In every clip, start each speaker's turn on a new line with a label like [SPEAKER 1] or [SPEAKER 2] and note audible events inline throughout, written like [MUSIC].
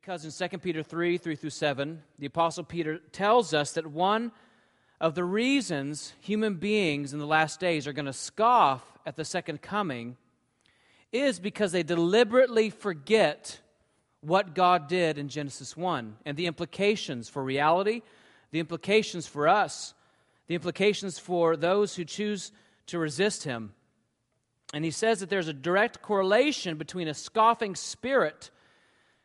[SPEAKER 1] Because in 2 Peter 3 3 through 7, the Apostle Peter tells us that one of the reasons human beings in the last days are going to scoff at the second coming is because they deliberately forget what God did in Genesis 1 and the implications for reality, the implications for us, the implications for those who choose to resist Him. And he says that there's a direct correlation between a scoffing spirit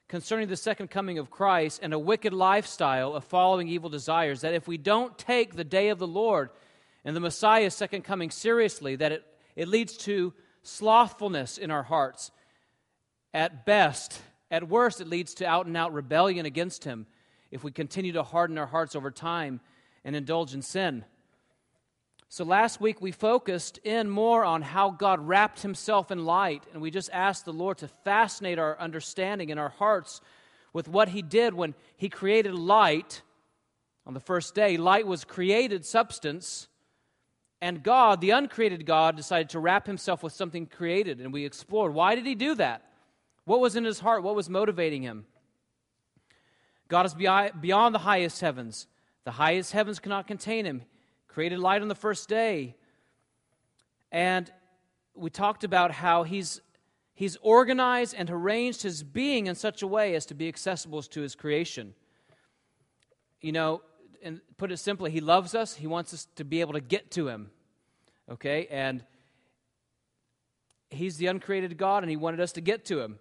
[SPEAKER 1] concerning the second coming of Christ and a wicked lifestyle of following evil desires. That if we don't take the day of the Lord and the Messiah's second coming seriously, that it, it leads to slothfulness in our hearts. At best, at worst, it leads to out and out rebellion against Him if we continue to harden our hearts over time and indulge in sin. So last week we focused in more on how God wrapped himself in light, and we just asked the Lord to fascinate our understanding and our hearts with what he did when he created light on the first day. Light was created substance, and God, the uncreated God, decided to wrap himself with something created, and we explored why did he do that? What was in his heart? What was motivating him? God is beyond the highest heavens. The highest heavens cannot contain him created light on the first day. And we talked about how he's, he's organized and arranged his being in such a way as to be accessible to his creation. You know, and put it simply, he loves us, he wants us to be able to get to him. Okay? And he's the uncreated God, and he wanted us to get to him.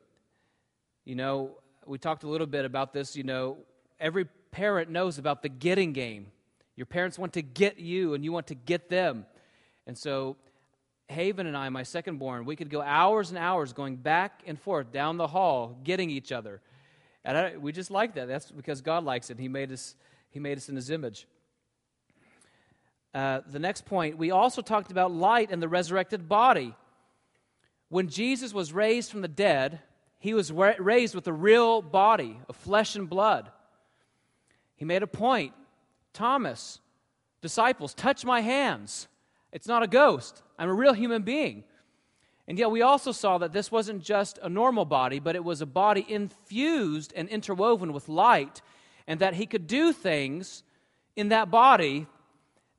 [SPEAKER 1] You know, we talked a little bit about this. You know, every parent knows about the getting game. Your parents want to get you, and you want to get them. And so, Haven and I, my second born, we could go hours and hours going back and forth down the hall, getting each other. And I, we just like that. That's because God likes it. He made us, he made us in His image. Uh, the next point, we also talked about light and the resurrected body. When Jesus was raised from the dead, he was raised with a real body of flesh and blood. He made a point Thomas, disciples, touch my hands. It's not a ghost. I'm a real human being. And yet, we also saw that this wasn't just a normal body, but it was a body infused and interwoven with light, and that he could do things in that body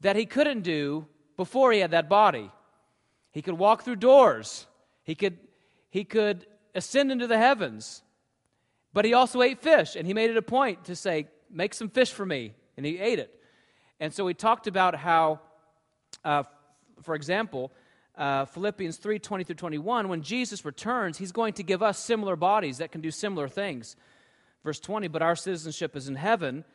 [SPEAKER 1] that he couldn't do before he had that body. He could walk through doors, he could, he could ascend into the heavens, but he also ate fish, and he made it a point to say, Make some fish for me and he ate it. And so we talked about how, uh, for example, uh, Philippians 3 20 through 21, when Jesus returns, he's going to give us similar bodies that can do similar things. Verse 20, but our citizenship is in heaven,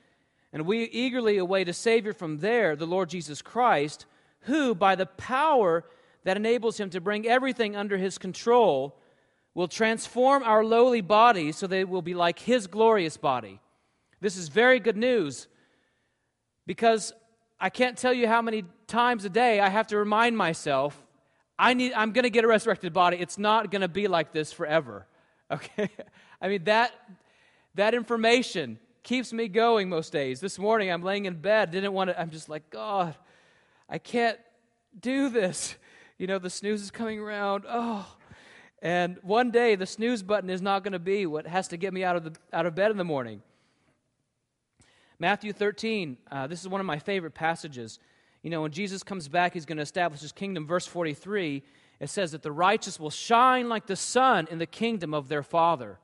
[SPEAKER 1] and we eagerly await a Savior from there, the Lord Jesus Christ, who, by the power that enables him to bring everything under his control, will transform our lowly bodies so they will be like his glorious body. This is very good news because I can't tell you how many times a day I have to remind myself I need, I'm going to get a resurrected body. It's not going to be like this forever. [LAUGHS] Okay? I mean, that, that information keeps me going most days. This morning, I'm laying in bed, didn't want to, I'm just like, God, I can't do this. [LAUGHS] You know, the snooze is coming around. Oh. And one day, the snooze button is not going to be what has to get me out of, the, out of bed in the morning. Matthew 13, uh, this is one of my favorite passages. You know, when Jesus comes back, he's going to establish his kingdom. Verse 43, it says that the righteous will shine like the sun in the kingdom of their Father.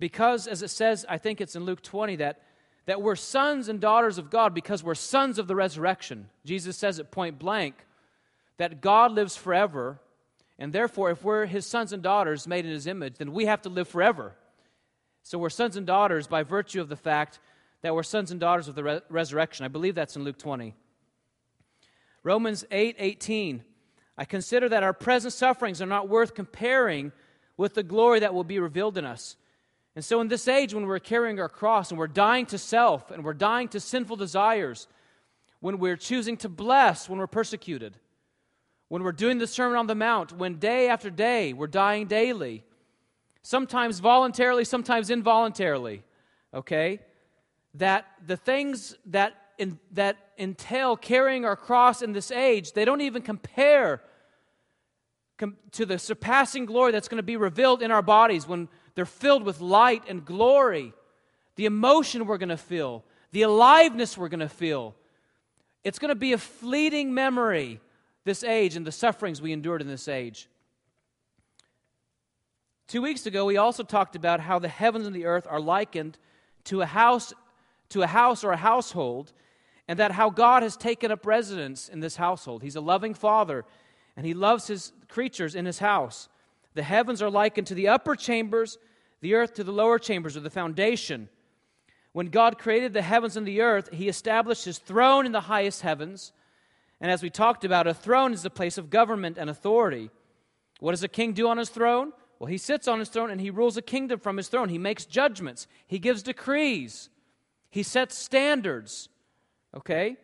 [SPEAKER 1] Because, as it says, I think it's in Luke 20, that, that we're sons and daughters of God because we're sons of the resurrection. Jesus says it point blank that God lives forever, and therefore, if we're his sons and daughters made in his image, then we have to live forever. So we're sons and daughters by virtue of the fact that we're sons and daughters of the re- resurrection. I believe that's in Luke 20. Romans 8 18. I consider that our present sufferings are not worth comparing with the glory that will be revealed in us. And so, in this age, when we're carrying our cross and we're dying to self and we're dying to sinful desires, when we're choosing to bless when we're persecuted, when we're doing the Sermon on the Mount, when day after day we're dying daily, sometimes voluntarily, sometimes involuntarily, okay? That the things that, in, that entail carrying our cross in this age, they don't even compare com- to the surpassing glory that's going to be revealed in our bodies when they're filled with light and glory. The emotion we're going to feel, the aliveness we're going to feel. It's going to be a fleeting memory, this age and the sufferings we endured in this age. Two weeks ago, we also talked about how the heavens and the earth are likened to a house, to a house or a household, and that how God has taken up residence in this household. He's a loving father, and he loves his creatures in his house. The heavens are likened to the upper chambers, the earth to the lower chambers, or the foundation. When God created the heavens and the earth, he established his throne in the highest heavens. And as we talked about, a throne is a place of government and authority. What does a king do on his throne? Well, he sits on his throne and he rules a kingdom from his throne. He makes judgments, he gives decrees, he sets standards. Okay?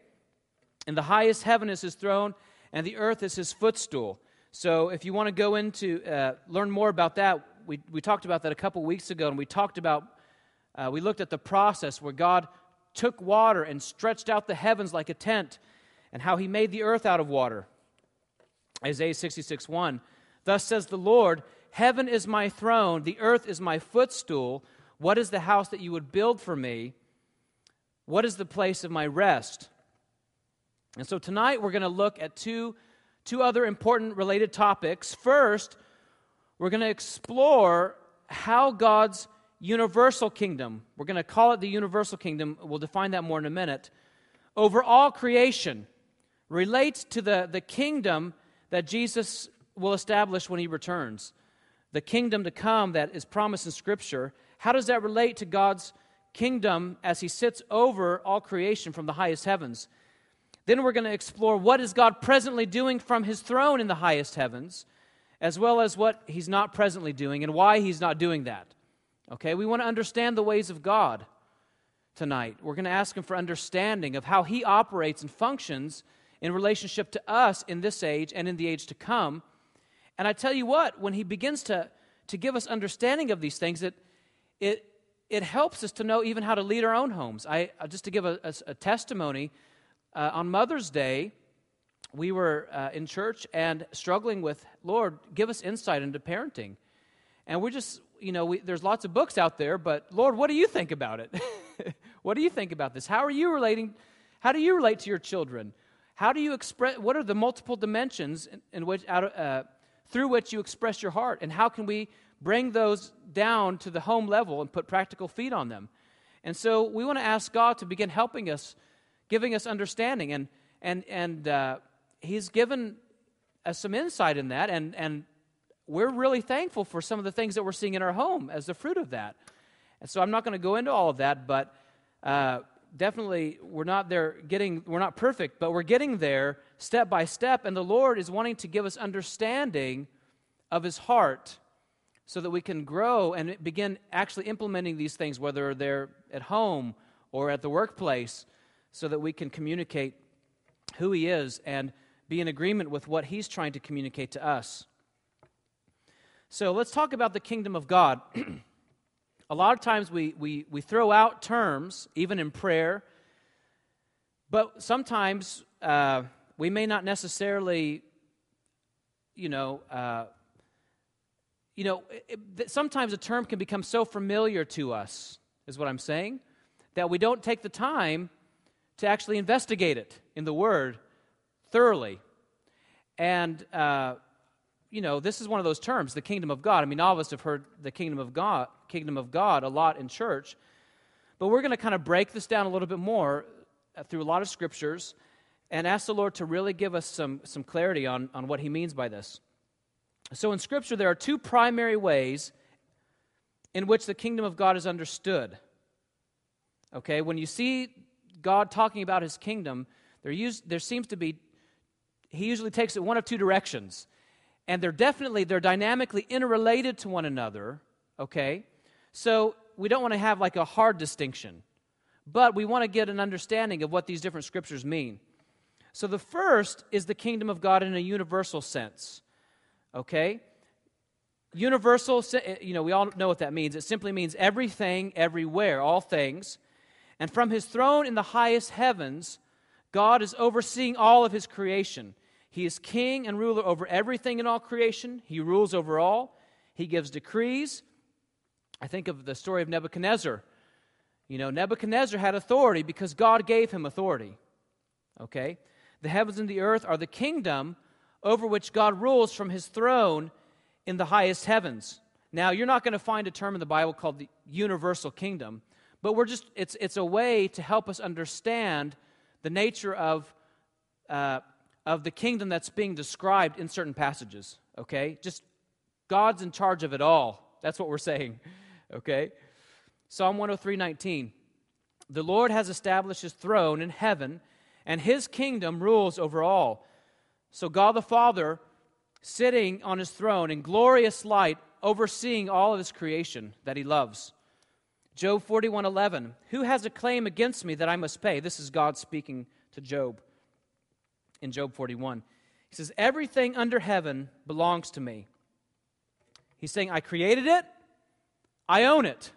[SPEAKER 1] And the highest heaven is his throne, and the earth is his footstool. So if you want to go into, uh, learn more about that, we, we talked about that a couple weeks ago, and we talked about, uh, we looked at the process where God took water and stretched out the heavens like a tent, and how he made the earth out of water. Isaiah 66 1. Thus says the Lord, Heaven is my throne, the earth is my footstool. What is the house that you would build for me? What is the place of my rest? And so tonight we're going to look at two, two other important related topics. First, we're going to explore how God's universal kingdom, we're going to call it the universal kingdom, we'll define that more in a minute, over all creation relates to the, the kingdom that Jesus will establish when he returns the kingdom to come that is promised in Scripture, how does that relate to God's kingdom as He sits over all creation from the highest heavens? Then we're going to explore what is God presently doing from His throne in the highest heavens, as well as what He's not presently doing and why He's not doing that. Okay, we want to understand the ways of God tonight. We're going to ask Him for understanding of how He operates and functions in relationship to us in this age and in the age to come and I tell you what, when he begins to, to give us understanding of these things, it, it, it helps us to know even how to lead our own homes. I, uh, just to give a, a, a testimony, uh, on Mother's Day, we were uh, in church and struggling with, Lord, give us insight into parenting. And we're just, you know, we, there's lots of books out there, but Lord, what do you think about it? [LAUGHS] what do you think about this? How are you relating? How do you relate to your children? How do you express? What are the multiple dimensions in, in which out uh, through which you express your heart. And how can we bring those down to the home level and put practical feet on them? And so we want to ask God to begin helping us, giving us understanding. And, and, and uh, He's given us some insight in that. And, and we're really thankful for some of the things that we're seeing in our home as the fruit of that. And so I'm not going to go into all of that, but uh, definitely we're not there getting, we're not perfect, but we're getting there step by step. And the Lord is wanting to give us understanding of His heart so that we can grow and begin actually implementing these things, whether they're at home or at the workplace, so that we can communicate who He is and be in agreement with what He's trying to communicate to us. So let's talk about the kingdom of God. [CLEARS THROAT] a lot of times we, we, we throw out terms, even in prayer, but sometimes uh, we may not necessarily, you know, uh, you know, it, sometimes a term can become so familiar to us, is what I'm saying, that we don't take the time to actually investigate it in the Word thoroughly. And, uh, you know, this is one of those terms, the kingdom of God. I mean, all of us have heard the kingdom of God, kingdom of God a lot in church. But we're going to kind of break this down a little bit more uh, through a lot of scriptures and ask the Lord to really give us some, some clarity on, on what he means by this. So, in Scripture, there are two primary ways in which the kingdom of God is understood. Okay, when you see God talking about his kingdom, there, use, there seems to be, he usually takes it one of two directions. And they're definitely, they're dynamically interrelated to one another. Okay, so we don't want to have like a hard distinction, but we want to get an understanding of what these different scriptures mean. So the first is the kingdom of God in a universal sense. Okay? Universal, eh, you know, we all know what that means. It simply means everything, everywhere, all things. And from his throne in the highest heavens, God is overseeing all of his creation. He is king and ruler over everything in all creation. He rules over all. He gives decrees. I think of the story of Nebuchadnezzar. You know, Nebuchadnezzar had authority because God gave him authority. Okay? The heavens and the earth are the kingdom over which God rules from his throne in the highest heavens. Now, you're not going to find a term in the Bible called the universal kingdom, but we're just, it's, it's a way to help us understand the nature of, uh, of the kingdom that's being described in certain passages, okay? Just God's in charge of it all. That's what we're saying, [LAUGHS] okay? Psalm 103 19. The Lord has established his throne in heaven, and his kingdom rules over all. So, God the Father, sitting on his throne in glorious light, overseeing all of his creation that he loves. Job 41 11. Who has a claim against me that I must pay? This is God speaking to Job in Job 41. He says, Everything under heaven belongs to me. He's saying, I created it, I own it,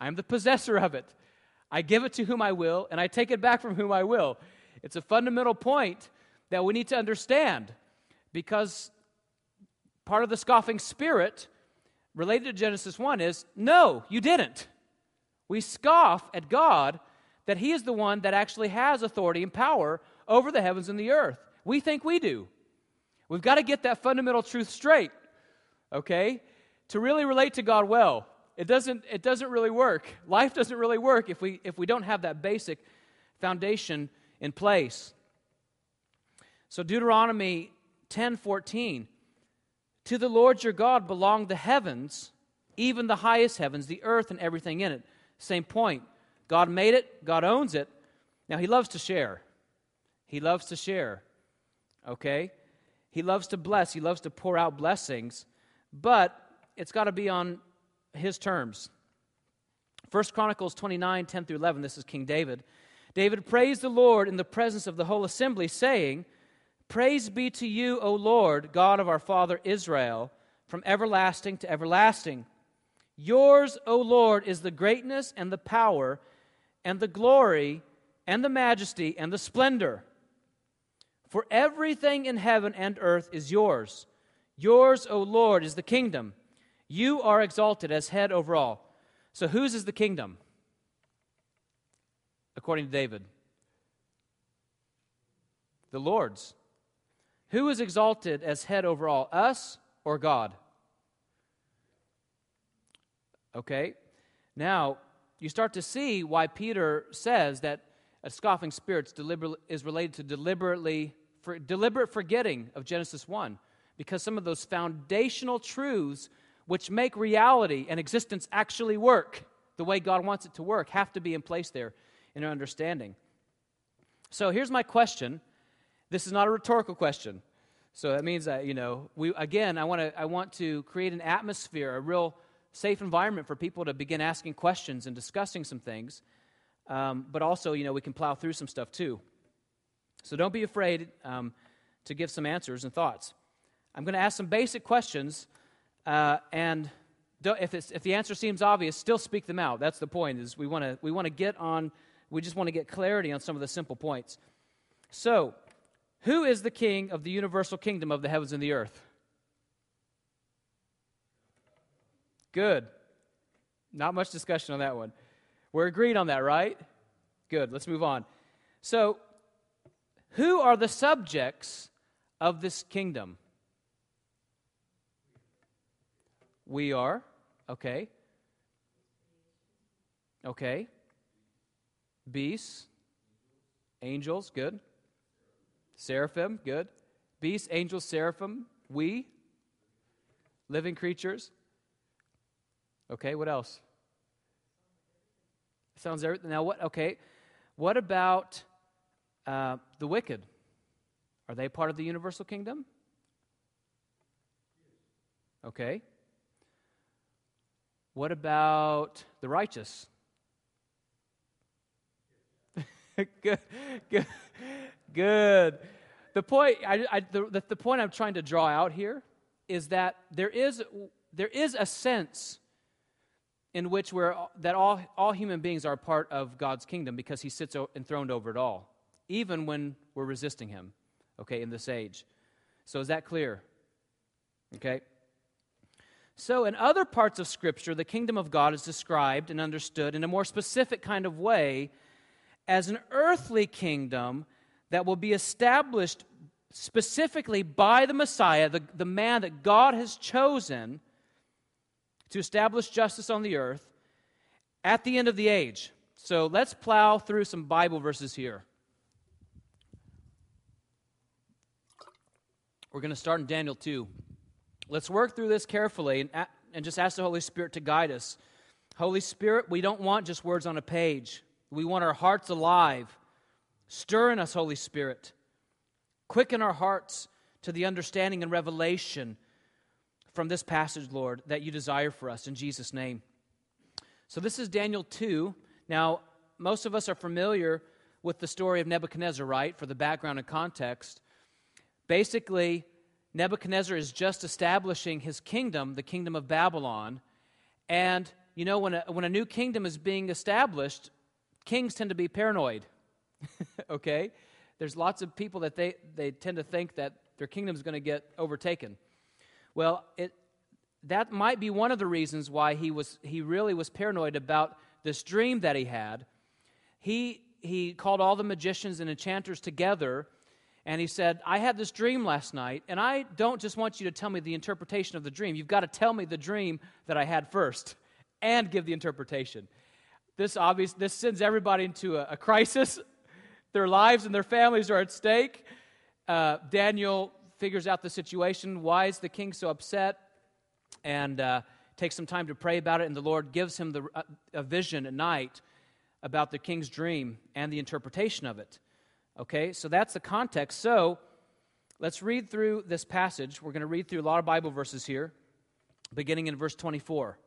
[SPEAKER 1] I am the possessor of it. I give it to whom I will, and I take it back from whom I will. It's a fundamental point that we need to understand because part of the scoffing spirit related to Genesis 1 is no, you didn't. We scoff at God that He is the one that actually has authority and power over the heavens and the earth. We think we do. We've got to get that fundamental truth straight, okay? To really relate to God well. It doesn't, it doesn't really work. Life doesn't really work if we, if we don't have that basic foundation in place. So Deuteronomy 10:14 To the Lord your God belong the heavens, even the highest heavens, the earth and everything in it. Same point. God made it, God owns it. Now he loves to share. He loves to share. Okay? He loves to bless, he loves to pour out blessings, but it's got to be on his terms. First Chronicles 29, 10 through 11, this is King David. David praised the Lord in the presence of the whole assembly, saying, Praise be to you, O Lord, God of our father Israel, from everlasting to everlasting. Yours, O Lord, is the greatness and the power and the glory and the majesty and the splendor. For everything in heaven and earth is yours. Yours, O Lord, is the kingdom. You are exalted as head over all. So, whose is the kingdom? According to David, the Lord's. Who is exalted as head over all, us or God? Okay? Now, you start to see why Peter says that a scoffing spirit is related to deliberately for, deliberate forgetting of Genesis 1 because some of those foundational truths which make reality and existence actually work the way God wants it to work have to be in place there in our understanding. So here's my question this is not a rhetorical question. So that means that, you know, we, again, I, wanna, I want to create an atmosphere, a real safe environment for people to begin asking questions and discussing some things. Um, but also, you know, we can plow through some stuff too. So don't be afraid um, to give some answers and thoughts. I'm going to ask some basic questions, uh, and if, if the answer seems obvious, still speak them out. That's the point. Is we want to we want to get on. We just want to get clarity on some of the simple points. So, who is the king of the universal kingdom of the heavens and the earth? Good. Not much discussion on that one. We're agreed on that, right? Good. Let's move on. So, who are the subjects of this kingdom? We are. Okay. Okay. Beasts. Angels. Good. Seraphim, good. Beasts, angels, seraphim, we, living creatures. Okay, what else? Sounds everything. Now, what? Okay, what about uh, the wicked? Are they part of the universal kingdom? Okay. What about the righteous? [LAUGHS] good, good. Good. The point, I, I, the, the point I'm trying to draw out here is that there is, there is a sense in which we're, that all, all human beings are part of God's kingdom because he sits enthroned over it all, even when we're resisting him, okay, in this age. So is that clear? Okay? So, in other parts of Scripture, the kingdom of God is described and understood in a more specific kind of way as an earthly kingdom that will be established specifically by the Messiah, the, the man that God has chosen to establish justice on the earth at the end of the age. So let's plow through some Bible verses here. We're going to start in Daniel 2. Let's work through this carefully and, and just ask the Holy Spirit to guide us. Holy Spirit, we don't want just words on a page. We want our hearts alive. Stir in us, Holy Spirit. Quicken our hearts to the understanding and revelation from this passage, Lord, that you desire for us in Jesus' name. So, this is Daniel 2. Now, most of us are familiar with the story of Nebuchadnezzar, right? For the background and context. Basically, Nebuchadnezzar is just establishing his kingdom, the kingdom of Babylon. And, you know, when a, when a new kingdom is being established, kings tend to be paranoid. [LAUGHS] okay? There's lots of people that they, they tend to think that their kingdom is going to get overtaken. Well, it, that might be one of the reasons why he, was, he really was paranoid about this dream that he had. He, he called all the magicians and enchanters together and he said, I had this dream last night, and I don't just want you to tell me the interpretation of the dream. You've got to tell me the dream that I had first [LAUGHS] and give the interpretation. This obvious this sends everybody into a, a crisis. Their lives and their families are at stake. Uh, Daniel figures out the situation. Why is the king so upset? And uh, takes some time to pray about it, and the Lord gives him the, uh, a vision at night about the king's dream and the interpretation of it. Okay, so that's the context. So let's read through this passage. We're going to read through a lot of Bible verses here, beginning in verse 24.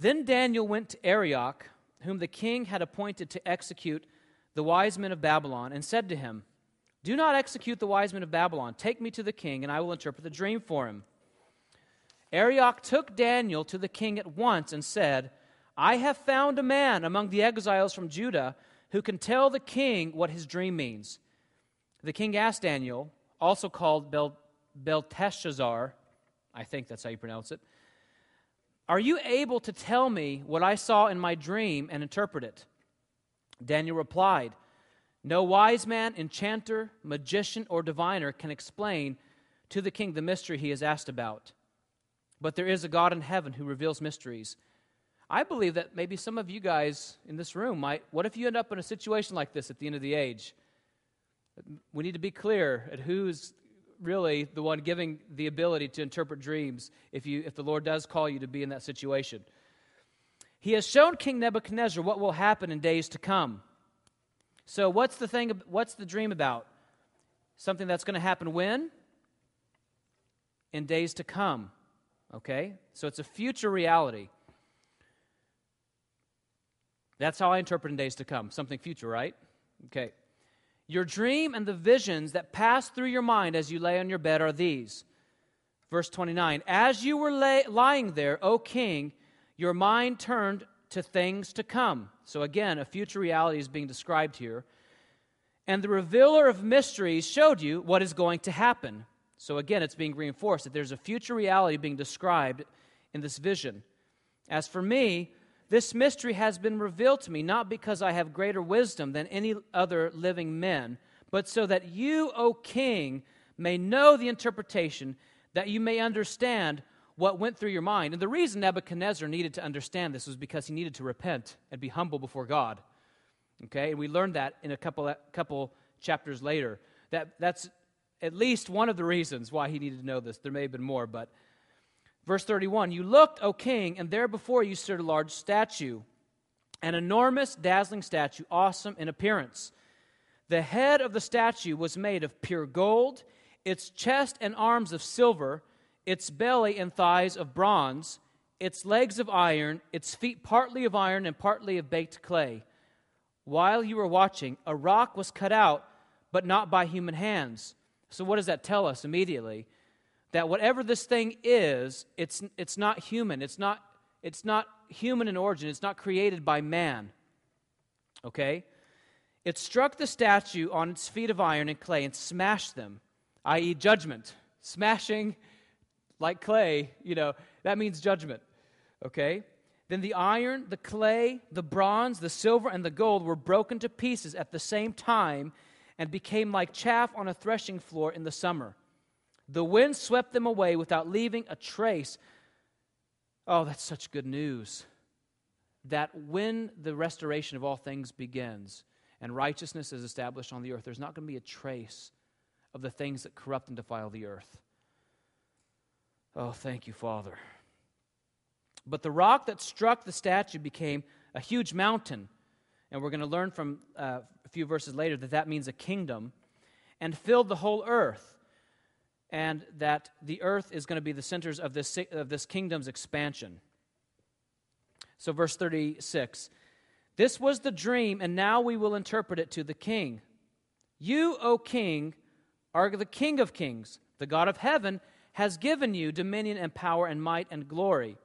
[SPEAKER 1] Then Daniel went to Arioch, whom the king had appointed to execute the wise men of Babylon, and said to him, Do not execute the wise men of Babylon. Take me to the king, and I will interpret the dream for him. Arioch took Daniel to the king at once and said, I have found a man among the exiles from Judah who can tell the king what his dream means. The king asked Daniel, also called Bel- Belteshazzar, I think that's how you pronounce it, Are you able to tell me what I saw in my dream and interpret it? Daniel replied, No wise man, enchanter, magician, or diviner can explain to the king the mystery he has asked about. But there is a God in heaven who reveals mysteries. I believe that maybe some of you guys in this room might. What if you end up in a situation like this at the end of the age? We need to be clear at who's really the one giving the ability to interpret dreams if, you, if the Lord does call you to be in that situation. He has shown King Nebuchadnezzar what will happen in days to come. So, what's the thing? What's the dream about? Something that's going to happen when? In days to come. Okay? So, it's a future reality. That's how I interpret in days to come. Something future, right? Okay. Your dream and the visions that pass through your mind as you lay on your bed are these. Verse 29 As you were lay, lying there, O king, your mind turned to things to come. So again, a future reality is being described here. And the revealer of mysteries showed you what is going to happen. So again, it's being reinforced that there's a future reality being described in this vision. As for me, this mystery has been revealed to me, not because I have greater wisdom than any other living men, but so that you, O king, may know the interpretation, that you may understand what went through your mind. And the reason Nebuchadnezzar needed to understand this was because he needed to repent and be humble before God. Okay, and we learned that in a couple, couple chapters later. That, that's at least one of the reasons why he needed to know this. There may have been more, but Verse 31 You looked, O king, and there before you stood a large statue, an enormous, dazzling statue, awesome in appearance. The head of the statue was made of pure gold, its chest and arms of silver, its belly and thighs of bronze, its legs of iron, its feet partly of iron and partly of baked clay. While you were watching, a rock was cut out, but not by human hands. So, what does that tell us immediately? that whatever this thing is, it's, it's not human. It's not, it's not human in origin. It's not created by man. Okay? It struck the statue on its feet of iron and clay and smashed them, i.e., judgment. Smashing like clay, you know, that means judgment. Okay? Then the iron, the clay, the bronze, the silver, and the gold were broken to pieces at the same time and became like chaff on a threshing floor in the summer. The wind swept them away without leaving a trace. Oh, that's such good news. That when the restoration of all things begins and righteousness is established on the earth, there's not going to be a trace of the things that corrupt and defile the earth. Oh, thank you, Father. But the rock that struck the statue became a huge mountain. And we're going to learn from uh, a few verses later that that means a kingdom, and filled the whole earth. And that the earth is going to be the centers of this, of this kingdom's expansion. So, verse 36 This was the dream, and now we will interpret it to the king. You, O king, are the king of kings. The God of heaven has given you dominion and power and might and glory.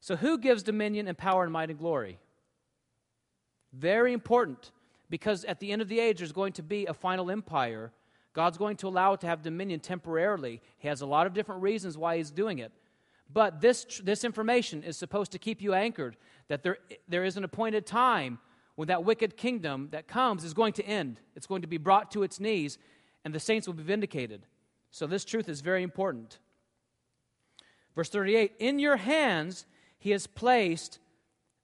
[SPEAKER 1] So, who gives dominion and power and might and glory? Very important, because at the end of the age, there's going to be a final empire. God's going to allow it to have dominion temporarily. He has a lot of different reasons why He's doing it. But this, this information is supposed to keep you anchored that there, there is an appointed time when that wicked kingdom that comes is going to end. It's going to be brought to its knees, and the saints will be vindicated. So, this truth is very important. Verse 38 In your hands he has placed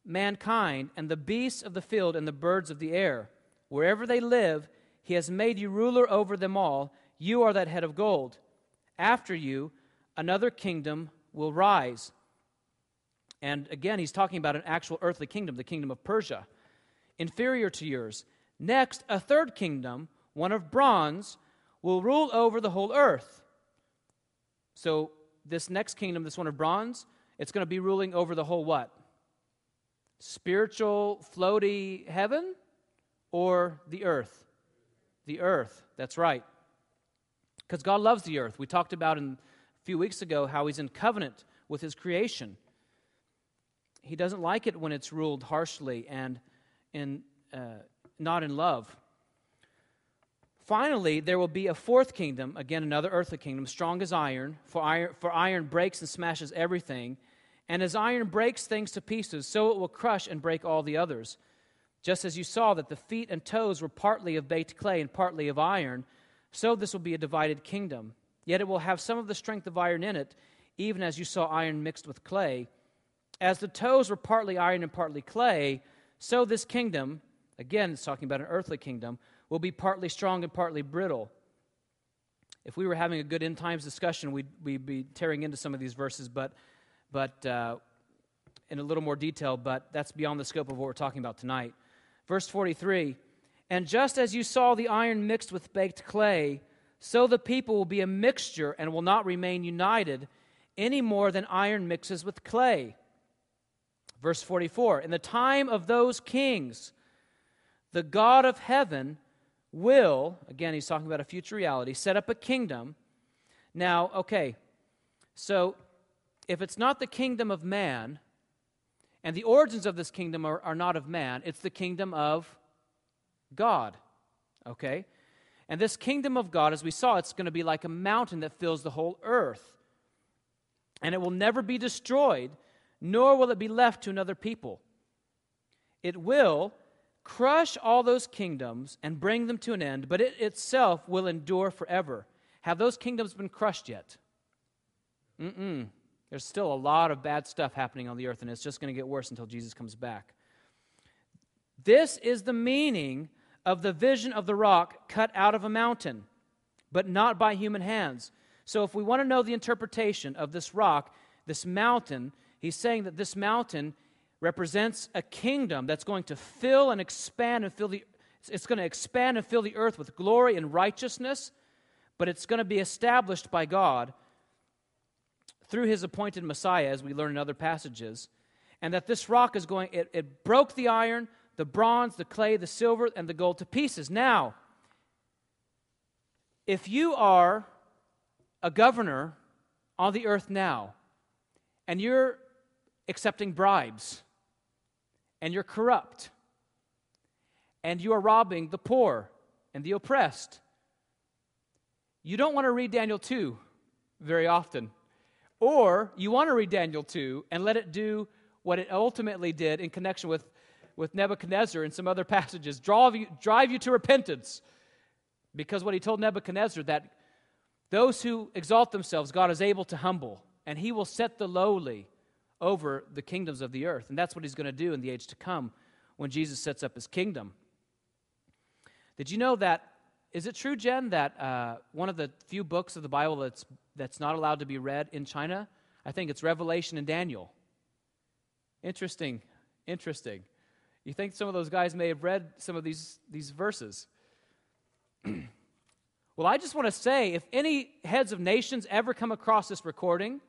[SPEAKER 1] mankind and the beasts of the field and the birds of the air. Wherever they live, he has made you ruler over them all. You are that head of gold. After you, another kingdom will rise. And again, he's talking about an actual earthly kingdom, the kingdom of Persia, inferior to yours. Next, a third kingdom, one of bronze, will rule over the whole earth. So, this next kingdom, this one of bronze, it's going to be ruling over the whole what? Spiritual, floaty heaven or the earth? The earth, that's right. Because God loves the earth. We talked about in, a few weeks ago how He's in covenant with His creation. He doesn't like it when it's ruled harshly and in, uh, not in love. Finally, there will be a fourth kingdom, again, another earthly kingdom, strong as iron, for iron, for iron breaks and smashes everything. And as iron breaks things to pieces, so it will crush and break all the others. Just as you saw that the feet and toes were partly of baked clay and partly of iron, so this will be a divided kingdom. Yet it will have some of the strength of iron in it, even as you saw iron mixed with clay. As the toes were partly iron and partly clay, so this kingdom, again, it's talking about an earthly kingdom, will be partly strong and partly brittle. If we were having a good end times discussion, we'd, we'd be tearing into some of these verses, but, but uh, in a little more detail, but that's beyond the scope of what we're talking about tonight. Verse 43 And just as you saw the iron mixed with baked clay, so the people will be a mixture and will not remain united any more than iron mixes with clay. Verse 44 In the time of those kings, the God of heaven will, again, he's talking about a future reality, set up a kingdom. Now, okay, so if it's not the kingdom of man, and the origins of this kingdom are, are not of man, it's the kingdom of God, okay? And this kingdom of God, as we saw, it's going to be like a mountain that fills the whole earth. And it will never be destroyed, nor will it be left to another people. It will crush all those kingdoms and bring them to an end, but it itself will endure forever. Have those kingdoms been crushed yet? Mm-mm. There's still a lot of bad stuff happening on the earth, and it's just going to get worse until Jesus comes back. This is the meaning of the vision of the rock cut out of a mountain, but not by human hands. So, if we want to know the interpretation of this rock, this mountain, he's saying that this mountain represents a kingdom that's going to fill and expand and fill the it's going to expand and fill the earth with glory and righteousness, but it's going to be established by God through his appointed Messiah, as we learn in other passages. And that this rock is going, it, it broke the iron, the bronze, the clay, the silver, and the gold to pieces. Now, if you are a governor on the earth now, and you're accepting bribes, and you're corrupt, and you are robbing the poor and the oppressed. You don't want to read Daniel 2 very often, Or you want to read Daniel 2 and let it do what it ultimately did in connection with, with Nebuchadnezzar and some other [LAUGHS] passages drive you, drive you to repentance. Because what he told Nebuchadnezzar, that those who exalt themselves, God is able to humble, and he will set the lowly over the kingdoms of the earth. And that's what he's going to do in the age to come when Jesus sets up his kingdom. Did you know that? Is it true, Jen, that uh, one of the few books of the Bible that's, that's not allowed to be read in China? I think it's Revelation and Daniel. Interesting. Interesting. You think some of those guys may have read some of these, these verses? [CLEARS THROAT] well, I just want to say if any heads of nations ever come across this recording,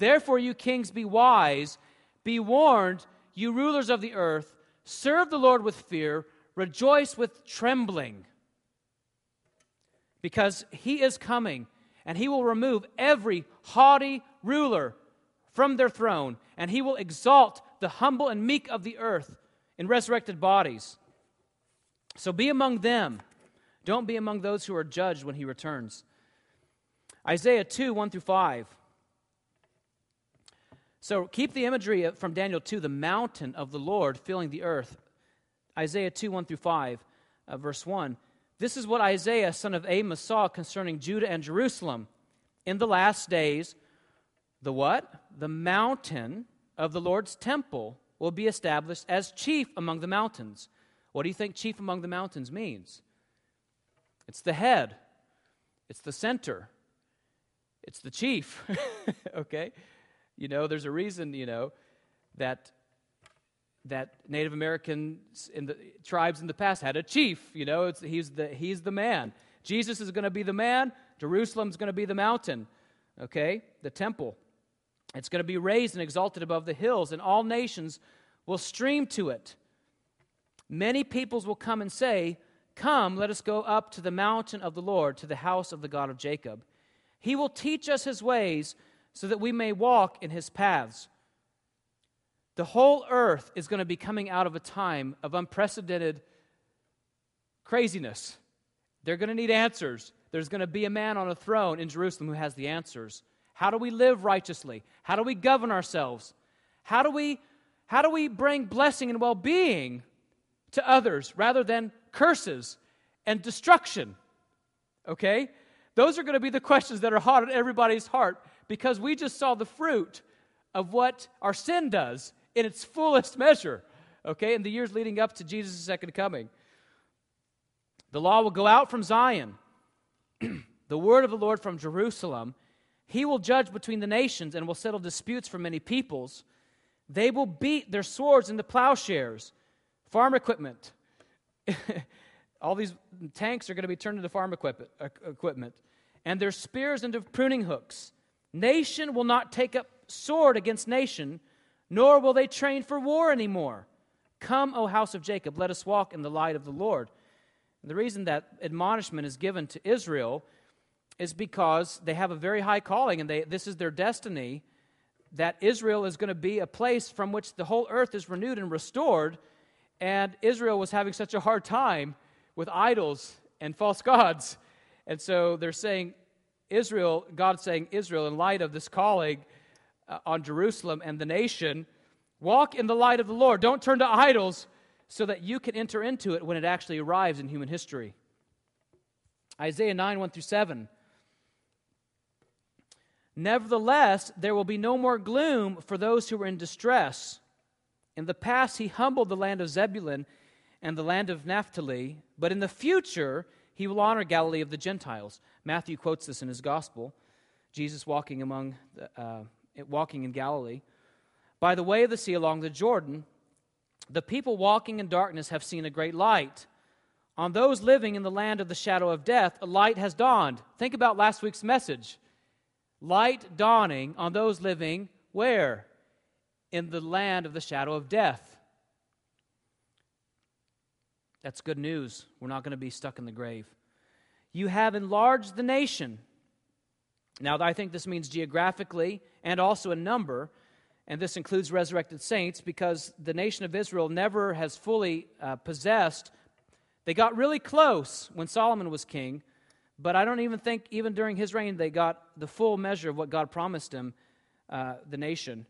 [SPEAKER 1] therefore, you kings, be wise, be warned, you rulers of the earth, serve the Lord with fear, rejoice with trembling, because he is coming, and he will remove every haughty ruler from their throne, and he will exalt the humble and meek of the earth in resurrected bodies. So be among them. Don't be among those who are judged when he returns. Isaiah 2 1 through 5. So keep the imagery from Daniel 2, the mountain of the Lord filling the earth. Isaiah 2 1 through 5, uh, verse 1. This is what Isaiah, son of Amos, saw concerning Judah and Jerusalem. In the last days, the what? The mountain of the Lord's temple will be established as chief among the mountains. What do you think chief among the mountains means? It's the head, it's the center, it's the chief. [LAUGHS] okay? You know, there's a reason, you know, that that Native Americans in the tribes in the past had a chief. You know, he's the he's the man. Jesus is going to be the man. Jerusalem's going to be the mountain. Okay, the temple. It's going to be raised and exalted above the hills, and all nations will stream to it. Many peoples will come and say, Come, let us go up to the mountain of the Lord, to the house of the God of Jacob. He will teach us his ways so that we may walk in his paths. The whole earth is going to be coming out of a time of unprecedented craziness. They're going to need answers. There's going to be a man on a throne in Jerusalem who has the answers. How do we live righteously? How do we govern ourselves? How do we, how do we bring blessing and well being to others rather than curses and destruction? Okay? Those are going to be the questions that are hot on everybody's heart because we just saw the fruit of what our sin does in its fullest measure, okay, in the years leading up to Jesus' second coming. The law will go out from Zion, [CLEARS THROAT] the word of the Lord from Jerusalem. He will judge between the nations and will settle disputes for many peoples. They will beat their swords into plowshares, farm equipment. [LAUGHS] All these tanks are going to be turned into farm equipment, and their spears into pruning hooks. Nation will not take up sword against nation, nor will they train for war anymore. Come, O house of Jacob, let us walk in the light of the Lord. And the reason that admonishment is given to Israel is because they have a very high calling and they, this is their destiny that Israel is going to be a place from which the whole earth is renewed and restored. And Israel was having such a hard time with idols and false gods. And so they're saying, Israel, God saying, Israel, in light of this calling uh, on Jerusalem and the nation, walk in the light of the Lord. Don't turn to idols so that you can enter into it when it actually arrives in human history. Isaiah 9, 1 through 7. Nevertheless, there will be no more gloom for those who are in distress. In the past, he humbled the land of Zebulun and the land of Naphtali, but in the future, he will honor Galilee of the Gentiles. Matthew quotes this in his gospel. Jesus walking among, the, uh, walking in Galilee. By the way of the sea along the Jordan, the people walking in darkness have seen a great light. On those living in the land of the shadow of death, a light has dawned. Think about last week's message light dawning on those living where? In the land of the shadow of death. That's good news. We're not going to be stuck in the grave. You have enlarged the nation. Now, I think this means geographically and also in number, and this includes resurrected saints because the nation of Israel never has fully uh, possessed. They got really close when Solomon was king, But I don't even think, even during his reign, they got the full measure of what God promised him, uh, the nation.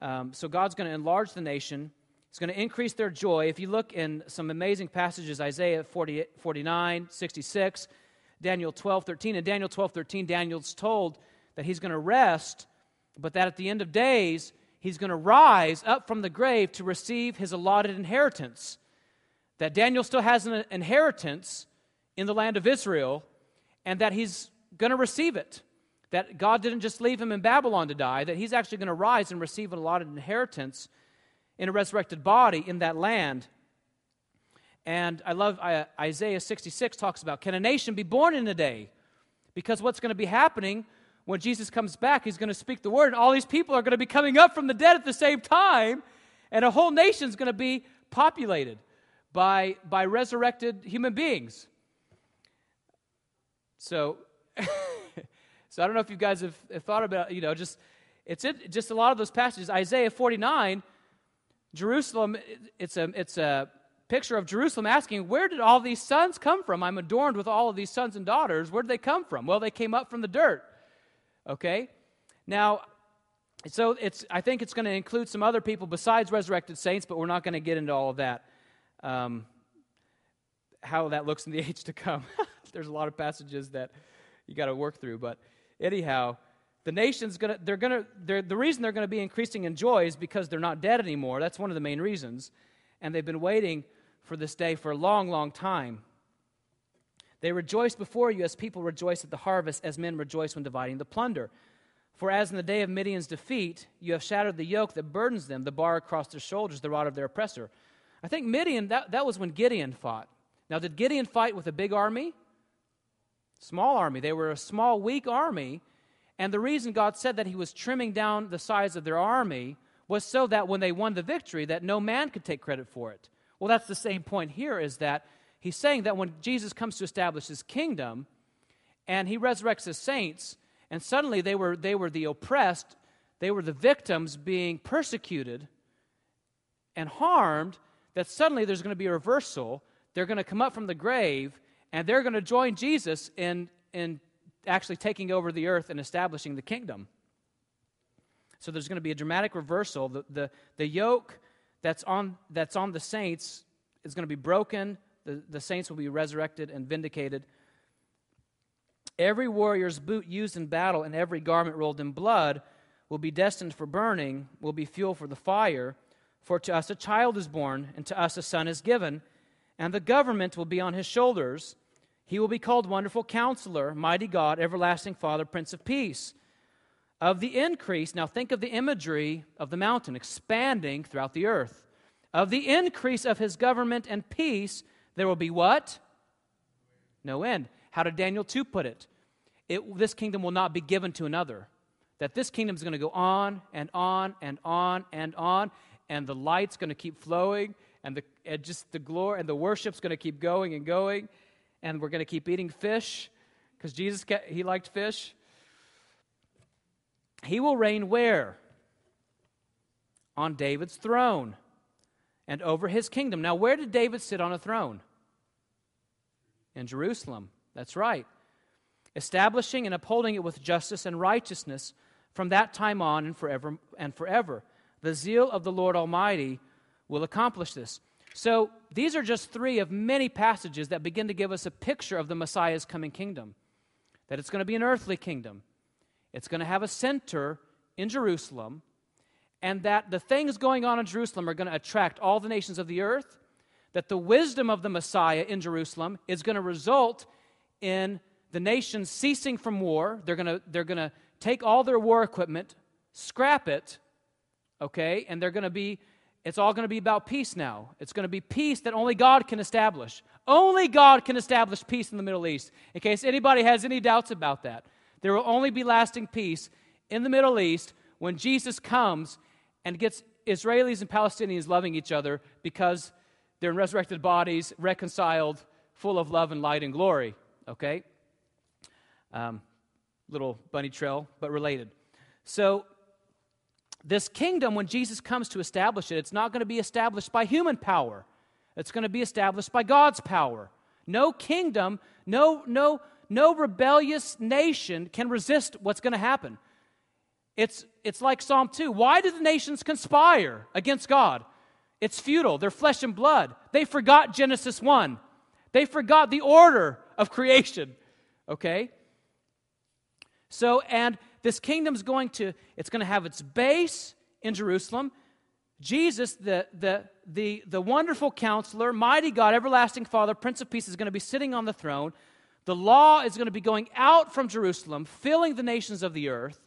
[SPEAKER 1] Um, so God's going to enlarge the nation. It's going to increase their joy. If you look in some amazing passages, Isaiah 40, 49, 66, Daniel 12, 13. In Daniel 12, 13, Daniel's told that he's going to rest, but that at the end of days, he's going to rise up from the grave to receive his allotted inheritance. That Daniel still has an inheritance in the land of Israel, and that he's going to receive it. That God didn't just leave him in Babylon to die, that he's actually going to rise and receive an allotted inheritance in a resurrected body in that land. And I love Isaiah 66 talks about can a nation be born in a day? Because what's going to be happening when Jesus comes back, he's going to speak the word, and all these people are going to be coming up from the dead at the same time, and a whole nation's going to be populated by, by resurrected human beings. So, [LAUGHS] so I don't know if you guys have, have thought about, you know, just it's it, just a lot of those passages. Isaiah 49, Jerusalem, it's a, it's a picture of Jerusalem asking, Where did all these sons come from? I'm adorned with all of these sons and daughters. Where did they come from? Well, they came up from the dirt. Okay? Now, so it's, I think it's going to include some other people besides resurrected saints, but we're not going to get into all of that, um, how that looks in the [LAUGHS] age to come. [LAUGHS] There's a lot of passages that you got to work through. But anyhow, the nation's going to, they're going to, they're, the reason they're going to be increasing in joy is because they're not dead anymore. That's one of the main reasons. And they've been waiting for this day for a long, long time. They rejoice before you as people rejoice at the harvest, as men rejoice when dividing the plunder. For as in the day of Midian's defeat, you have shattered the yoke that burdens them, the bar across their shoulders, the rod of their oppressor. I think Midian, that, that was when Gideon fought. Now, did Gideon fight with a big army? Small army. They were a small, weak army. And the reason God said that he was trimming down the size of their army was so that when they won the victory, that no man could take credit for it. Well, that's the same point here is that he's saying that when Jesus comes to establish his kingdom and he resurrects his saints, and suddenly they were, they were the oppressed, they were the victims being persecuted and harmed, that suddenly there's going to be a reversal. They're going to come up from the grave and they're going to join Jesus in, in actually taking over the earth and establishing the kingdom. So there's going to be a dramatic reversal. The, the, the yoke that's on, that's on the saints is going to be broken. The, the saints will be resurrected and vindicated. Every warrior's boot used in battle and every garment rolled in blood will be destined for burning, will be fuel for the fire. For to us a child is born, and to us a son is given, and the government will be on his shoulders. He will be called Wonderful Counselor, Mighty God, Everlasting Father, Prince of Peace of the increase, now think of the imagery of the mountain expanding throughout the earth. Of the increase of his government and peace, there will be what? No end. How did Daniel 2 put it? it this kingdom will not be given to another. That this kingdom is going to go on and on and on and on, and the light's going to keep flowing, and, the, and just the glory and the worship's going to keep going and going, and we're going to keep eating fish because Jesus, he liked fish he will reign where? On David's throne and over his kingdom. Now, where did David sit on a throne? In Jerusalem. That's right. Establishing and upholding it with justice and righteousness from that time on and forever and forever. The zeal of the Lord Almighty will accomplish this. So, these are just three of many passages that begin to give us a picture of the Messiah's coming kingdom. That it's going to be an earthly kingdom, it's going to have a center in Jerusalem, and that the things going on in Jerusalem are going to attract all the nations of the earth, that the wisdom of the Messiah in Jerusalem is going to result in the nations ceasing from war. They're going to, they're going to take all their war equipment, scrap it, okay, and they're going to be, it's all going to be about peace now. It's going to be peace that only God can establish. Only God can establish peace in the Middle East, in case anybody has any doubts about that. There will only be lasting peace in the Middle East when Jesus comes and gets Israelis and Palestinians loving each other because they're in resurrected bodies, reconciled, full of love and light and glory. Okay? Um, little bunny trail, but related. So, this kingdom, when Jesus comes to establish it, it's not going to be established by human power. It's going to be established by God's power. No kingdom, no, no no rebellious nation can resist what's going to happen. It's, it's like Psalm 2. Why do the nations conspire against God? It's futile. They're flesh and blood. They forgot Genesis 1. They forgot the order of creation. Okay? So, and this kingdom's going to, it's going to have its base in Jerusalem. Jesus, the, the, the, the wonderful counselor, mighty God, everlasting Father, Prince of Peace, is going to be sitting on the throne. The law is going to be going out from Jerusalem, filling the nations of the earth.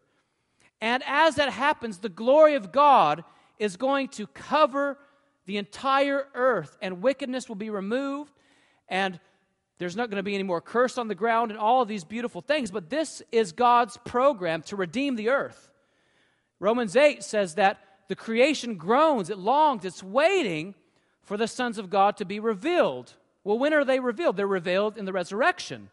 [SPEAKER 1] And as that happens, the glory of God is going to cover the entire earth, and wickedness will be removed, and there's not going to be any more curse on the ground, and all of these beautiful things. But this is God's program to redeem the earth. Romans 8 says that the creation groans, it longs, it's waiting for the sons of God to be revealed. Well, when are they revealed? They're revealed in the resurrection.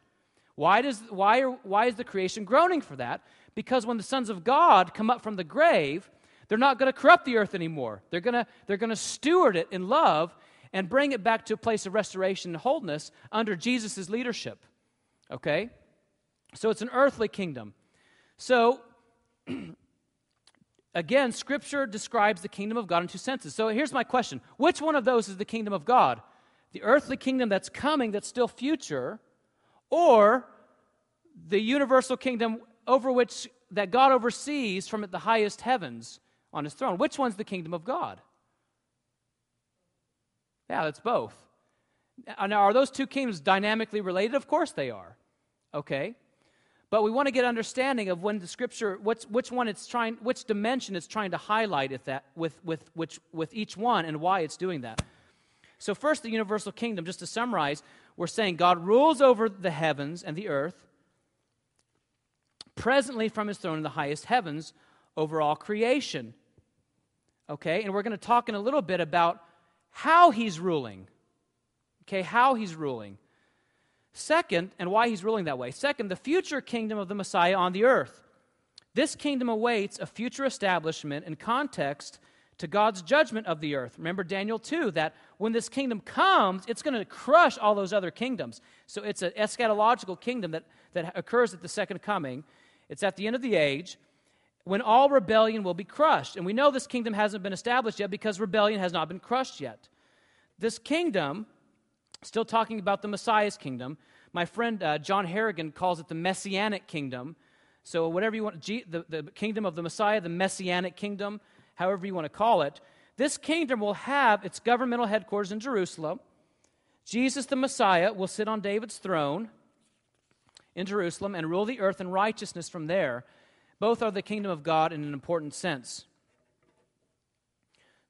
[SPEAKER 1] Why, does, why, are, why is the creation groaning for that? Because when the sons of God come up from the grave, they're not going to corrupt the earth anymore. They're going to they're going to steward it in love and bring it back to a place of restoration and wholeness under Jesus' leadership. Okay? So it's an earthly kingdom. So, [CLEARS THROAT] again, Scripture describes the kingdom of God in two senses. So here's my question Which one of those is the kingdom of God? The earthly kingdom that's coming, that's still future, or the universal kingdom over which that God oversees from the highest heavens on his throne. Which one's the kingdom of God? Yeah, it's both. Now, are those two kingdoms dynamically related? Of course they are. Okay? But we want to get understanding of when the scripture, what's, which one it's trying, which dimension it's trying to highlight that, with, with, which, with each one and why it's doing that. So, first, the universal kingdom, just to summarize, we're saying God rules over the heavens and the earth, presently from his throne in the highest heavens, over all creation. Okay, and we're going to talk in a little bit about how he's ruling. Okay, how he's ruling. Second, and why he's ruling that way. Second, the future kingdom of the Messiah on the earth. This kingdom awaits a future establishment in context to God's judgment of the earth. Remember Daniel 2 that when this kingdom comes, it's going to crush all those other kingdoms. So it's an eschatological kingdom that, that occurs at the second coming. It's at the end of the age when all rebellion will be crushed. And we know this kingdom hasn't been established yet because rebellion has not been crushed yet. This kingdom, still talking about the Messiah's kingdom, my friend uh, John Harrigan calls it the Messianic kingdom. So, whatever you want, G, the, the kingdom of the Messiah, the Messianic kingdom, however you want to call it, this kingdom will have its governmental headquarters in Jerusalem. Jesus the Messiah will sit on David's throne in Jerusalem and rule the earth in righteousness from there. Both are the kingdom of God in an important sense.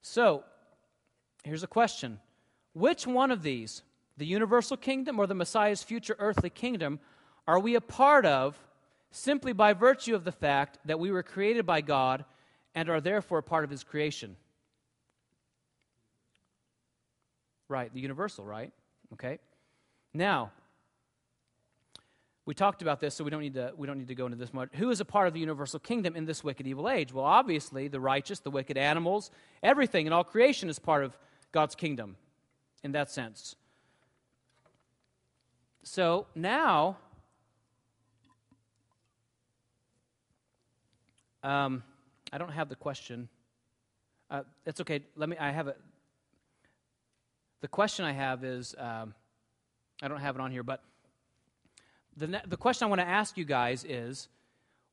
[SPEAKER 1] So, here's a question Which one of these, the universal kingdom or the Messiah's future earthly kingdom, are we a part of simply by virtue of the fact that we were created by God and are therefore a part of his creation? Right, the universal, right? Okay. Now, we talked about this, so we don't need to, we don't need to go into this much. Who is a part of the universal kingdom in this wicked, evil age? Well, obviously, the righteous, the wicked animals, everything in all creation is part of God's kingdom in that sense. So now, um, I don't have the question. Uh, it's okay. Let me. I have it. The question I have is, um, I don't have it on here, but the, the question I want to ask you guys is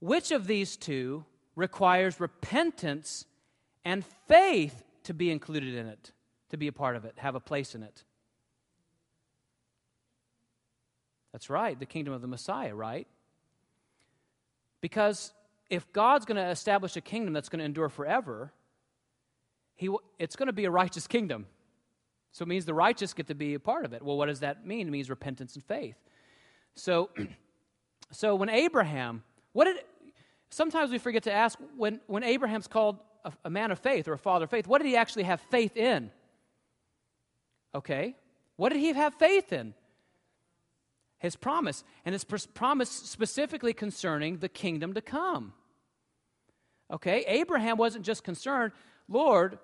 [SPEAKER 1] which of these two requires repentance and faith to be included in it, to be a part of it, have a place in it? That's right, the kingdom of the Messiah, right? Because if God's going to establish a kingdom that's going to endure forever, he, it's going to be a righteous kingdom. So it means the righteous get to be a part of it. Well, what does that mean? It means repentance and faith. So, [CLEARS THROAT] so when Abraham, what did, sometimes we forget to ask when, when Abraham's called a, a man of faith or a father of faith, what did he actually have faith in? Okay. What did he have faith in? His promise. And his pr- promise specifically concerning the kingdom to come. Okay. Abraham wasn't just concerned, Lord,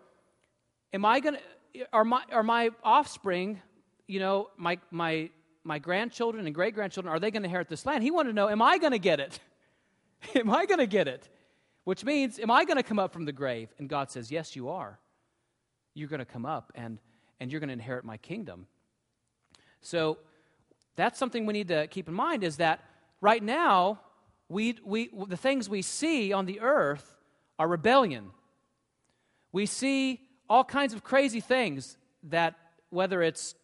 [SPEAKER 1] am I going to, are my, are my offspring, you know, my, my my grandchildren and great grandchildren, are they going to inherit this land? He wanted to know, am I going to get it? [LAUGHS] am I going to get it? Which means, am I going to come up from the grave? And God says, yes, you are. You're going to come up and, and you're going to inherit my kingdom. So that's something we need to keep in mind is that right now, we, we, the things we see on the earth are rebellion. We see all kinds of crazy things that, whether it's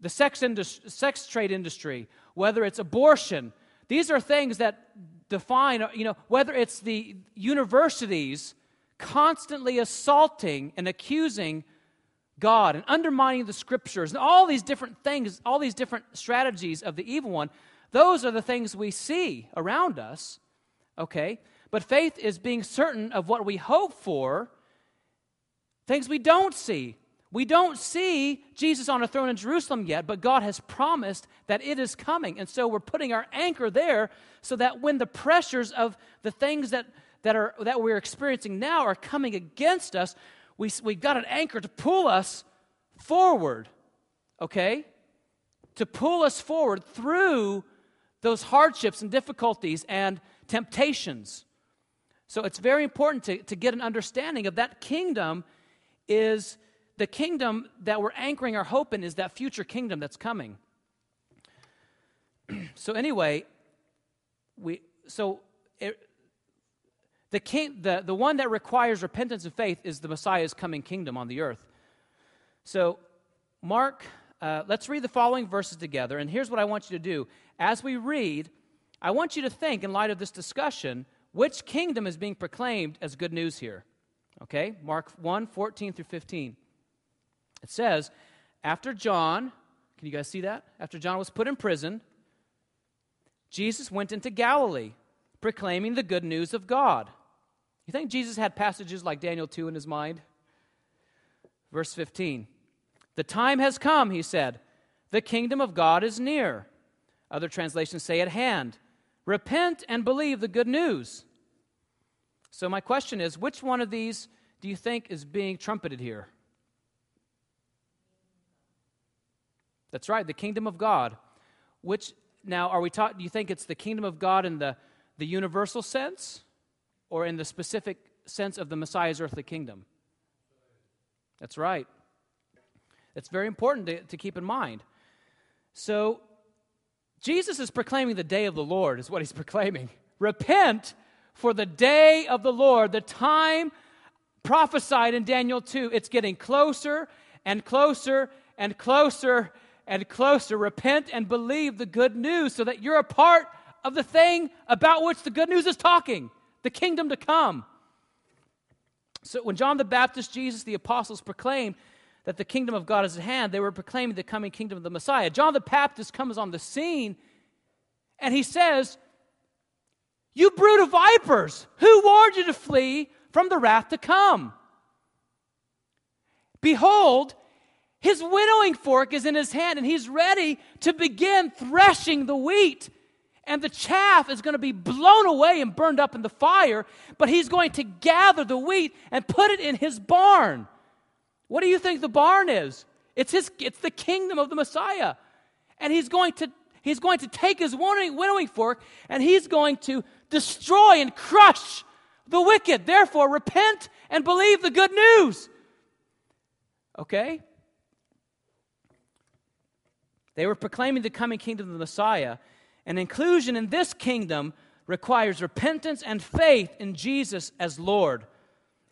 [SPEAKER 1] the sex, industry, sex trade industry, whether it's abortion, these are things that define, you know, whether it's the universities constantly assaulting and accusing God and undermining the scriptures and all these different things, all these different strategies of the evil one, those are the things we see around us, okay? But faith is being certain of what we hope for, things we don't see. We don't see Jesus on a throne in Jerusalem yet, but God has promised that it is coming. And so we're putting our anchor there so that when the pressures of the things that, that, are, that we're experiencing now are coming against us, we, we've got an anchor to pull us forward, okay? To pull us forward through those hardships and difficulties and temptations. So it's very important to, to get an understanding of that kingdom is the kingdom that we're anchoring our hope in is that future kingdom that's coming. [CLEARS THROAT] so anyway, we so it, the king the, the one that requires repentance and faith is the Messiah's coming kingdom on the earth. So Mark, uh, let's read the following verses together, and here's what I want you to do as we read, I want you to think, in light of this discussion, which kingdom is being proclaimed as good news here. Okay? Mark 1 14 through 15. It says, After John, can you guys see that? After John was put in prison, Jesus went into Galilee, proclaiming the good news of God. You think Jesus had passages like Daniel 2 in his mind? Verse 15. The time has come, he said. The kingdom of God is near. Other translations say at hand. Repent and believe the good news. So, my question is which one of these do you think is being trumpeted here? That's right, the kingdom of God. Which, now, are we taught, do you think it's the kingdom of God in the, the universal sense or in the specific sense of the Messiah's earthly kingdom? That's right. It's very important to, to keep in mind. So, Jesus is proclaiming the day of the Lord, is what he's [LAUGHS] proclaiming. Repent, for the day of the Lord, the time prophesied in Daniel 2, it's getting closer and closer and closer and closer. Repent and believe the good news so that you're a part of the thing about which the good news is talking the kingdom to come. So when John the Baptist, Jesus, the apostles proclaimed that the kingdom of God is at hand, they were proclaiming the coming kingdom of the Messiah. John the Baptist comes on the scene and he says, You brood of vipers, who warned you to flee from the wrath to come? Behold, his winnowing fork is in his hand, and he's ready to begin threshing the wheat. And the chaff is going to be blown away and burned up in the fire, but he's going to gather the wheat and put it in his barn. What do you think the barn is? It's, his, it's the kingdom of the Messiah. And he's going to, he's going to take his winnowing, fork and he's going to destroy and crush the wicked. Therefore, repent and believe the good news. Okay? They were proclaiming the coming kingdom of the Messiah, and inclusion in this kingdom requires repentance and faith in Jesus as Lord.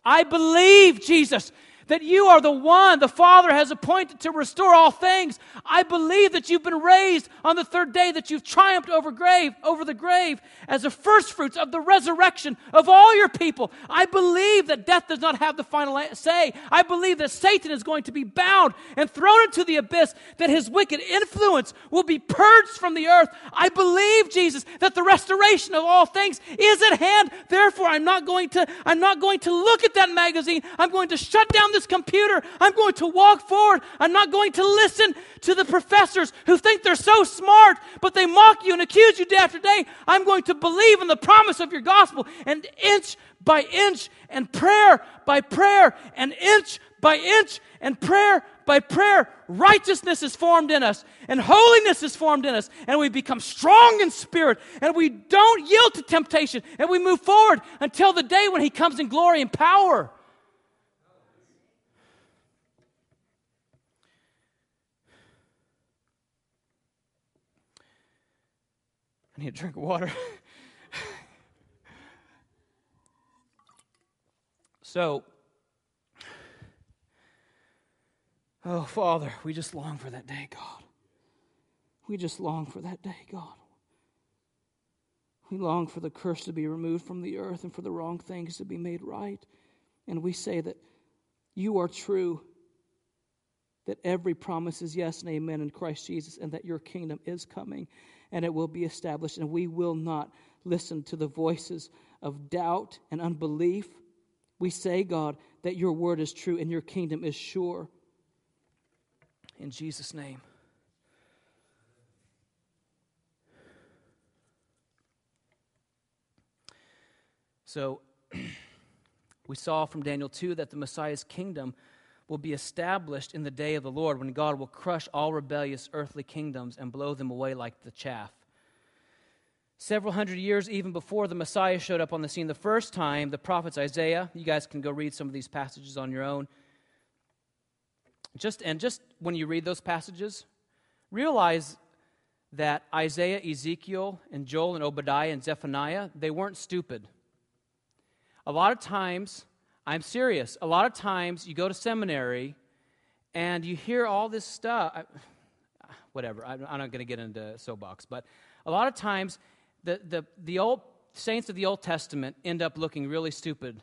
[SPEAKER 1] I believe Jesus that you are the one the Father has appointed to restore all things. I believe that you've been raised on the third day, that you've triumphed over grave, over the grave as the firstfruits of the resurrection of all your people. I believe that death does not have the final say. I believe that Satan is going to be bound and thrown into the abyss, that his wicked influence will be purged from the earth. I believe, Jesus, that the restoration of all things is at hand. Therefore, I'm not going to, I'm not going to look at that magazine. I'm going to shut down this computer. I'm going to walk forward. I'm not going to listen to the professors who think they're so smart, but they mock you and accuse you day after day. I'm going to believe in the promise of your gospel and inch by inch and prayer by prayer and inch by inch and prayer by prayer, righteousness is formed in us and holiness is formed in us, and we become strong in spirit and we don't yield to temptation and we move forward until the day when He comes in glory and power. I need a drink of water. so, oh, Father, we just long for that day, God. We just long for that day, God. We long for the curse to be removed from the earth and for the wrong things to be made right. And we say that you are true, that every promise is yes and amen in Christ Jesus, and that your kingdom is coming and it will be established. And we will not listen to the voices of doubt and unbelief. We say, God, that your word is true and your kingdom is sure. In Jesus' name. So, [CLEARS THROAT] we saw from Daniel 2 that the Messiah's kingdom will be established in the day of the Lord when God will crush all rebellious earthly kingdoms and blow them away like the chaff. Several hundred years even before the Messiah showed up on the scene the first time, the prophets Isaiah, you guys can go read some of these passages on your own. Just and just when you read those passages, realize that Isaiah, Ezekiel, and Joel and Obadiah and Zephaniah, they weren't stupid. A lot of times I'm serious. A lot of times you go to seminary and you hear all this stuff. I, whatever, I'm, not going to get into soapbox, but a lot of times the, the, the old saints of the Old Testament end up looking really stupid,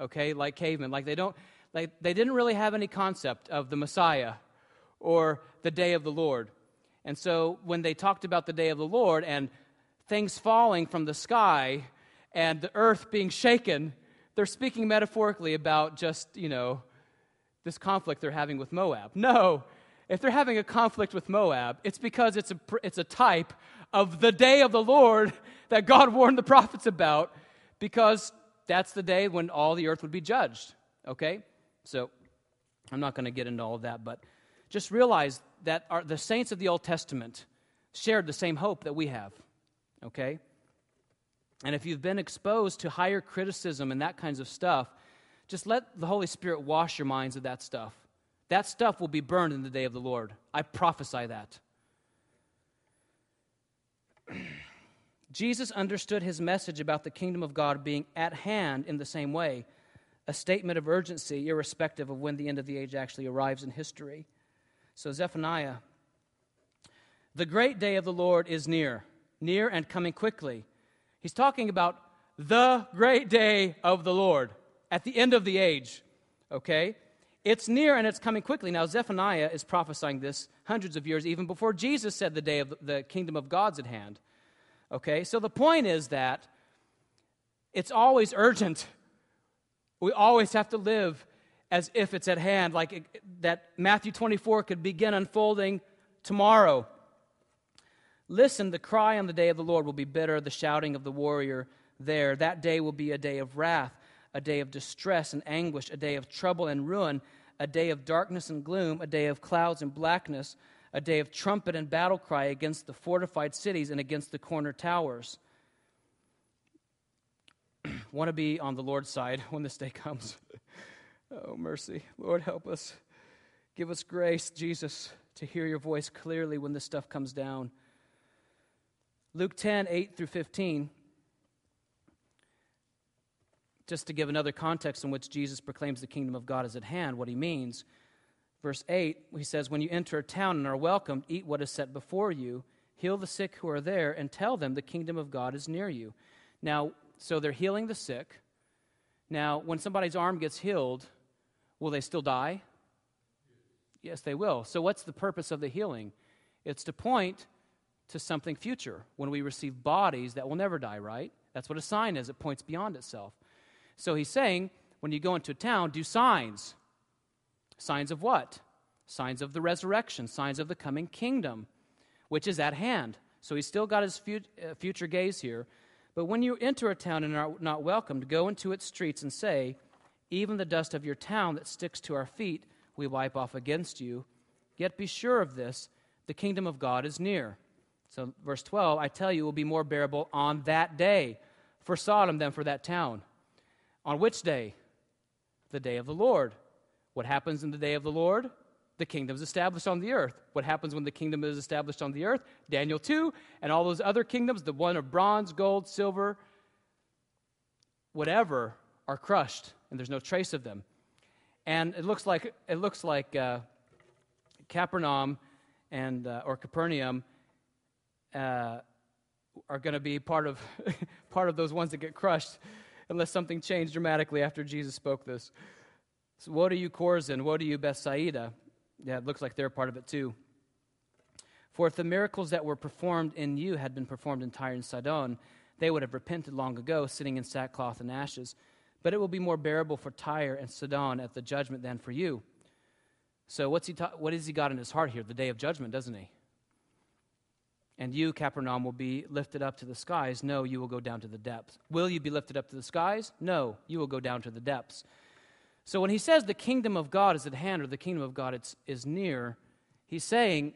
[SPEAKER 1] okay, like cavemen. Like they don't, like they didn't really have any concept of the Messiah or the day of the Lord. And so when they talked about the day of the Lord and things falling from the sky and the earth being shaken, they're speaking metaphorically about just, you know, this conflict they're having with Moab. No, if they're having a conflict with Moab, it's because it's a, it's a type of the day of the Lord that God [LAUGHS] warned the prophets about, because that's the day when all the earth would be judged. Okay? So I'm not going to get into all of that, but just realize that our, the saints of the Old Testament shared the same hope that we have. Okay? And if you've been exposed to higher criticism and that kinds of stuff, just let the Holy Spirit wash your minds of that stuff. That stuff will be burned in the day of the Lord. I prophesy that. [CLEARS THROAT] Jesus understood his message about the kingdom of God being at hand in the same way, a statement of urgency, irrespective of when the end of the age actually arrives in history. So, Zephaniah, the great day of the Lord is near, near and coming quickly. He's talking about the great day of the Lord at the end of the age. Okay? It's near and it's coming quickly. Now, Zephaniah is prophesying this hundreds of years even before Jesus said the day of the kingdom of God's at hand. Okay? So the point is that it's always urgent. We always have to live as if it's at hand, like it, that Matthew 24 could begin unfolding tomorrow. Listen, the cry on the day of the Lord will be bitter, the shouting of the warrior there. That day will be a day of wrath, a day of distress and anguish, a day of trouble and ruin, a day of darkness and gloom, a day of clouds and blackness, a day of trumpet and battle cry against the fortified cities and against the corner towers. [CLEARS THROAT] Want to be on the Lord's side when this day comes. [LAUGHS] oh, mercy. Lord, help us. Give us grace, Jesus, to hear your voice clearly when this stuff comes down. Luke 10, 8 through 15, just to give another context in which Jesus proclaims the kingdom of God is at hand, what he means. Verse 8, he says, When you enter a town and are welcomed, eat what is set before you, heal the sick who are there, and tell them the kingdom of God is near you. Now, so they're healing the sick. Now, when somebody's arm gets healed, will they still die? Yes, they will. So, what's the purpose of the healing? It's to point to something future when we receive bodies that will never die, right? That's what a sign is. It points beyond itself. So he's saying, when you go into a town, do signs. Signs of what? Signs of the resurrection, signs of the coming kingdom, which is at hand. So he's still got his uh, future gaze here. But when you enter a town and are not welcomed, go into its streets and say, Even the dust of your town that sticks to our feet, we wipe off against you. Yet be sure of this the kingdom of God is near. So, verse 12, I tell you, it will be more bearable on that day for Sodom than for that town. On which day? The day of the Lord. What happens in the day of the Lord? The kingdom is established on the earth. What happens when the kingdom is established on the earth? Daniel 2 and all those other kingdoms, the one of bronze, gold, silver, whatever, are crushed, and there's no trace of them. And it looks like, it looks like uh, Capernaum and, uh, or Capernaum uh, are going to be part of, [LAUGHS] part of those ones that get crushed unless something changed dramatically after Jesus spoke this. So, woe to you, Chorazin? Woe to you, Bethsaida? Yeah, it looks like they're part of it too. For if the miracles that were performed in you had been performed in Tyre and Sidon, they would have repented long ago, sitting in sackcloth and ashes. But it will be more bearable for Tyre and Sidon at the judgment than for you. So, what's he ta- what has he got in his heart here? The day of judgment, doesn't he? And you, Capernaum, will be lifted up to the skies. No, you will go down to the depths. Will you be lifted up to the skies? No, you will go down to the depths. So, when he says the kingdom of God is at hand or the kingdom of God is near, he's saying,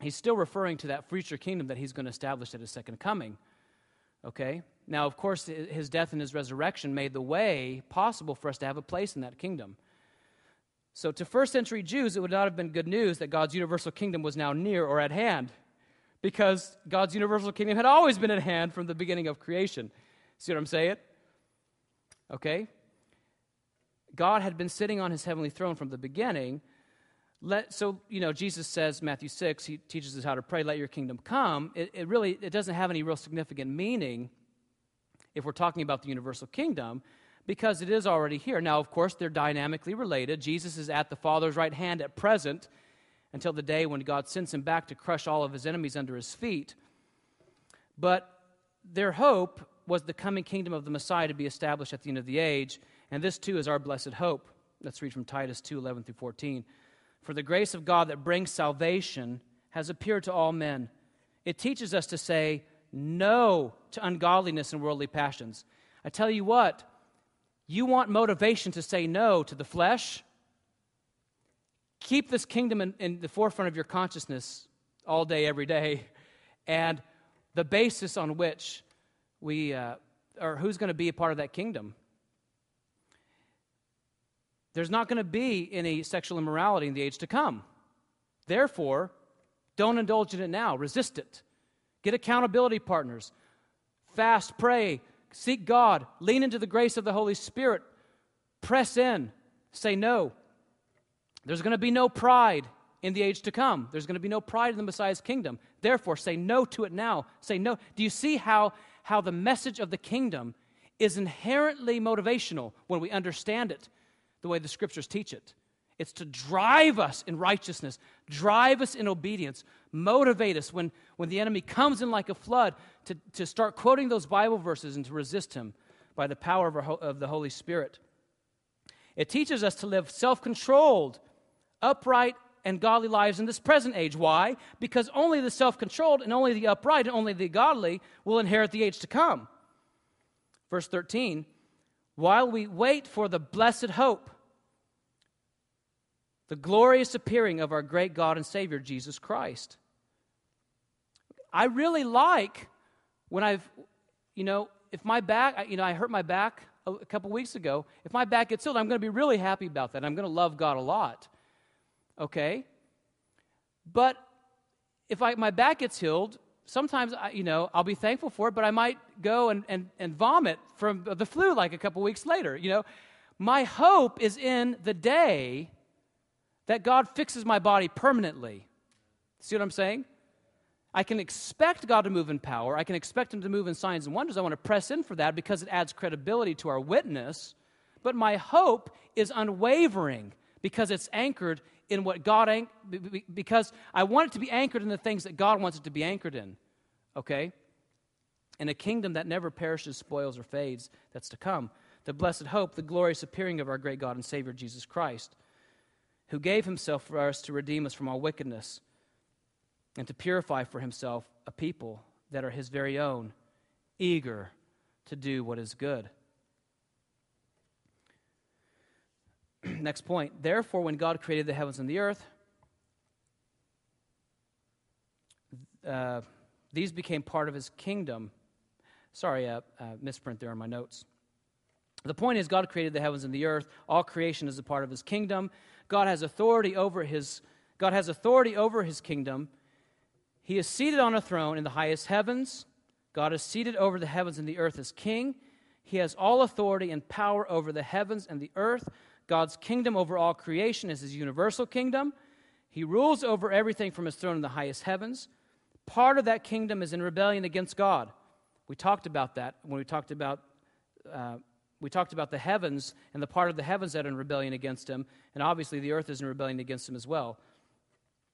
[SPEAKER 1] he's still referring to that future kingdom that he's going to establish at his second coming. Okay? Now, of course, his death and his resurrection made the way possible for us to have a place in that kingdom. So, to first century Jews, it would not have been good news that God's universal kingdom was now near or at hand, because God's universal kingdom had always been at hand from the beginning of creation. See what I'm saying? Okay? God had been sitting on his heavenly throne from the beginning. Let, so, you know, Jesus says, Matthew 6, he teaches us how to pray, let your kingdom come. It, it really it doesn't have any real significant meaning if we're talking about the universal kingdom because it is already here. Now, of course, they're dynamically related. Jesus is at the Father's right hand at present until the day when God sends him back to crush all of his enemies under his feet. But their hope was the coming kingdom of the Messiah to be established at the end of the age, and this too is our blessed hope. Let's read from Titus 2 11 through 14. For the grace of God that brings salvation has appeared to all men. It teaches us to say no to ungodliness and worldly passions. I tell you what, you want motivation to say no to the flesh? Keep this kingdom in, in the forefront of your consciousness all day, every day, and the basis on which we, uh, or who's going to be a part of that kingdom. There's not going to be any sexual immorality in the age to come. Therefore, don't indulge in it now. Resist it. Get accountability partners. Fast, pray, Seek God, lean into the grace of the Holy Spirit, press in, say no. There's going to be no pride in the age to come. There's going to be no pride in the Messiah's kingdom. Therefore, say no to it now. Say no. Do you see how, how the message of the kingdom is inherently motivational when we understand it the way the scriptures teach it? It's to drive us in righteousness, drive us in obedience, motivate us when, when the enemy comes in like a flood to, to start quoting those Bible verses and to resist him by the power of, our, of the Holy Spirit. It teaches us to live self controlled, upright, and godly lives in this present age. Why? Because only the self controlled and only the upright and only the godly will inherit the age to come. Verse 13 While we wait for the blessed hope, the glorious appearing of our great God and Savior, Jesus Christ. I really like when I've, you know, if my back, you know, I hurt my back a couple weeks ago. If my back gets healed, I'm going to be really happy about that. I'm going to love God a lot. Okay? But if I, my back gets healed, sometimes, I, you know, I'll be thankful for it, but I might go and, and, and vomit from the flu like a couple weeks later. You know, my hope is in the day that God fixes my body permanently. See what I'm saying? I can expect God to move in power. I can expect Him to move in signs and wonders. I want to press in for that because it adds credibility to our witness. But my hope is unwavering because it's anchored in what God, because I want it to be anchored in the things that God wants it to be anchored in. Okay? In a kingdom that never perishes, spoils, or fades, that's to come. The blessed hope, the glorious appearing of our great God and Savior Jesus Christ who gave himself for us to redeem us from all wickedness and to purify for himself a people that are his very own, eager to do what is good. [CLEARS THROAT] next point. Therefore, when God created the heavens and the earth, uh, these became part of his kingdom. Sorry, uh, uh, misprint there in my notes. The point is, God created the heavens and the earth. All creation is a part of his kingdom. God has authority over his, God has authority over his kingdom. He is seated on a throne in the highest heavens. God is seated over the heavens and the earth as king. He has all authority and power over the heavens and the earth. God's kingdom over all creation is his universal kingdom. He rules over everything from his throne in the highest heavens. Part of that kingdom is in rebellion against God. We talked about that when we talked about uh, we talked about the heavens and the part of the heavens that are in rebellion against him, and obviously the earth is in rebellion against him as well.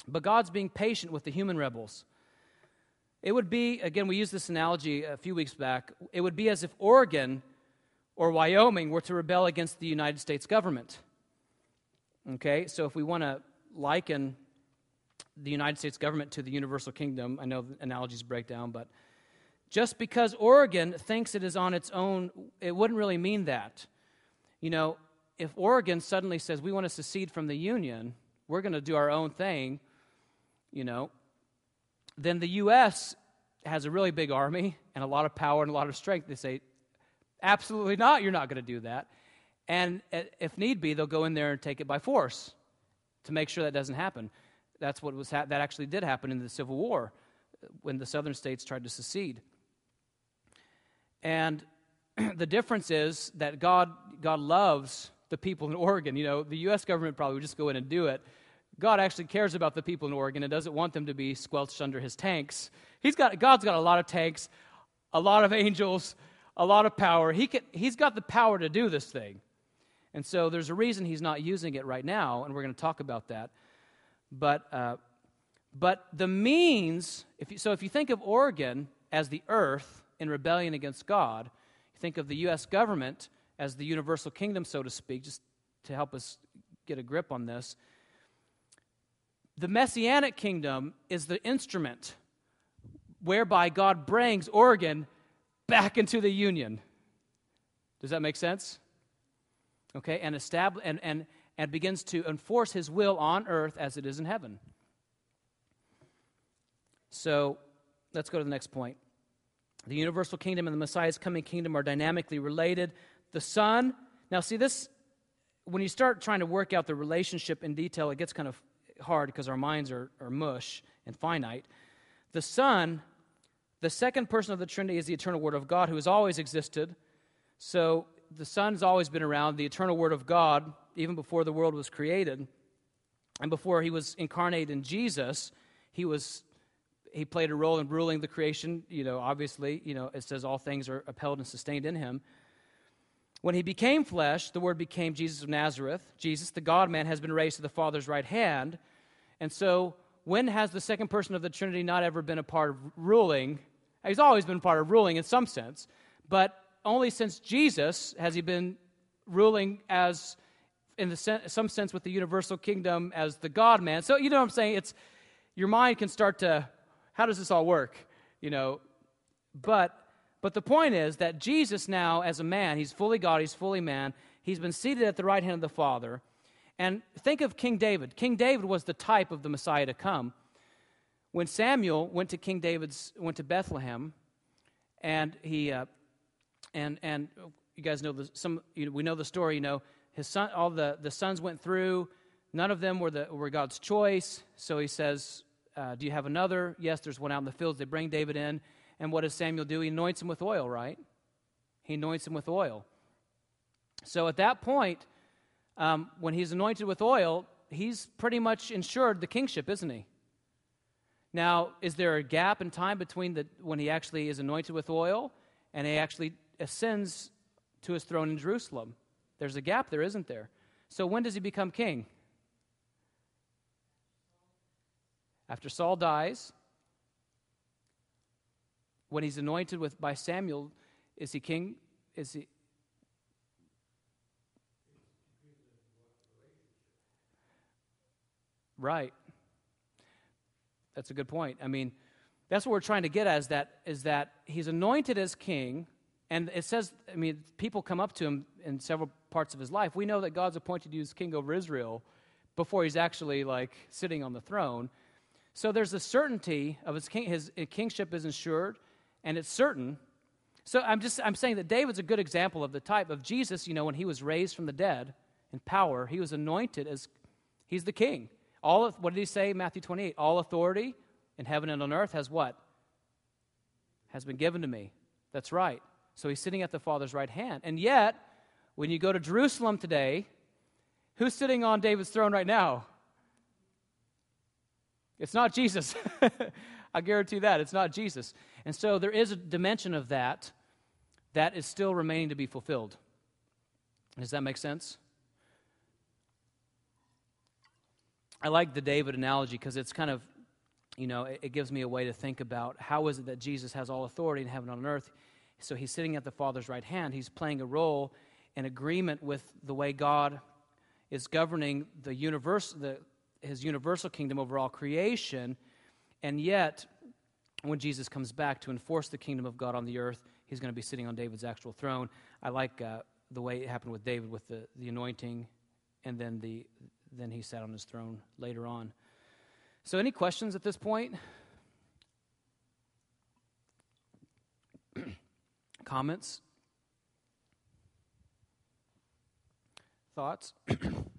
[SPEAKER 1] But God's being patient with the human rebels. It would be, again, we used this analogy a few weeks back, it would be as if Oregon or Wyoming were to rebel against the United States government. Okay, so if we want to liken the United States government to the universal kingdom, I know analogies break down, but just because Oregon thinks it is on its own, it wouldn't really mean that. You know, if Oregon suddenly says, we want to secede from the Union, we're going to do our own thing, you know, then the U.S. has a really big army and a lot of power and a lot of strength. They say, absolutely not, you're not going to do that. And uh, if need be, they'll go in there and take it by force to make sure that doesn't happen. That's what was ha- that actually did happen in the Civil War when the southern states tried to secede. And [CLEARS THROAT] the difference is that God, God loves the people in Oregon. You know, the U.S. government probably would just go in and do it. God actually cares about the people in Oregon and doesn't want them to be squelched under his tanks. He's got, God's got a lot of tanks, a lot of [LAUGHS] angels, a lot of power. He can, he's got the power to do this thing. And so there's a reason he's not using it right now, and we're going to talk about that. But, uh, but the means, if you, so if you think of Oregon as the earth in rebellion against God, you think of the U.S. government as the universal kingdom, so to speak, just to help us get a grip on this. The messianic kingdom is the instrument whereby God brings Oregon back into the union. Does that make sense? Okay, and, establish, and, and, and begins to enforce his will on earth as it is in heaven. So let's go to the next point. The universal kingdom and the Messiah's coming kingdom are dynamically related. The Son, now see this, when you start trying to work out the relationship in detail, it gets kind of hard because our minds are, are mush and finite. The Son, the second person of the Trinity, is the eternal Word of God who has always existed. So the Son's always been around, the eternal Word of God, even before the world was created. And before he was incarnate in Jesus, he was he played a role in ruling the creation. You know, obviously, you know, it says all things are upheld and sustained in him. When he became flesh, the word became Jesus of Nazareth. Jesus, the God man, has been raised to the Father's right hand. And so, when has the second person of the Trinity not ever been a part of ruling? He's always been part of ruling in some sense, but only since Jesus has he been ruling as, in the sen- some sense, with the universal kingdom as the God man. So, you know what I'm saying? It's your mind can start to how does this all work? You know, but but the point is that Jesus now, as a man, he's fully God, he's fully man. He's been seated at the right hand of the Father. And think of King David. King David was the type of the Messiah to come. When Samuel went to King David's went to Bethlehem, and he uh, and and you guys know the some you know, we know the story. You know his son, all the the sons went through. None of them were the were God's choice. So he says, uh, do you have another? Yes, there's one out in the fields. They bring David in. And what does Samuel do? He anoints him with oil, right? He anoints him with oil. So at that point, um, when he's anointed with oil, he's pretty much ensured the kingship, isn't he? Now, is there a gap in time between the, when he actually is anointed with oil and he actually ascends to his throne in Jerusalem? There's a gap there, isn't there? So when does he become king? After Saul dies, when he's anointed with by Samuel, is he king? Is he Right. That's a good point. I mean, that's what we're trying to get at is that is that he's anointed as king, And it says, I mean, people come up to him in several parts of his life. We know that God's appointed you as king over Israel before he's actually like sitting on the throne. So there's a certainty of his, king, his kingship is ensured, and it's certain. So I'm just I'm saying that David's a good example of the type of Jesus. You know, when he was raised from the dead in power, he was anointed as he's the king. All what did he say, Matthew 28? All authority in heaven and on earth has what? Has been given to me. That's right. So he's sitting at the Father's right hand. And yet, when you go to Jerusalem today, who's sitting on David's throne right now? It's not Jesus. [LAUGHS] I guarantee that. It's not Jesus. And so there is a dimension of that that is still remaining to be fulfilled. Does that make sense? I like the David analogy because it's kind of, you know, it, it, gives me a way to think about how is it that Jesus has all authority in heaven and on earth. So he's sitting at the Father's right hand. He's playing a role in agreement with the way God is governing the universe, the, his universal kingdom over all creation. And yet, when Jesus comes back to enforce the kingdom of God on the earth, he's going to be sitting on David's actual throne. I like uh, the way it happened with David with the, the anointing, and then, the, then he sat on his throne later on. So, any questions at this point? [CLEARS THROAT] Comments? Thoughts? [CLEARS THROAT]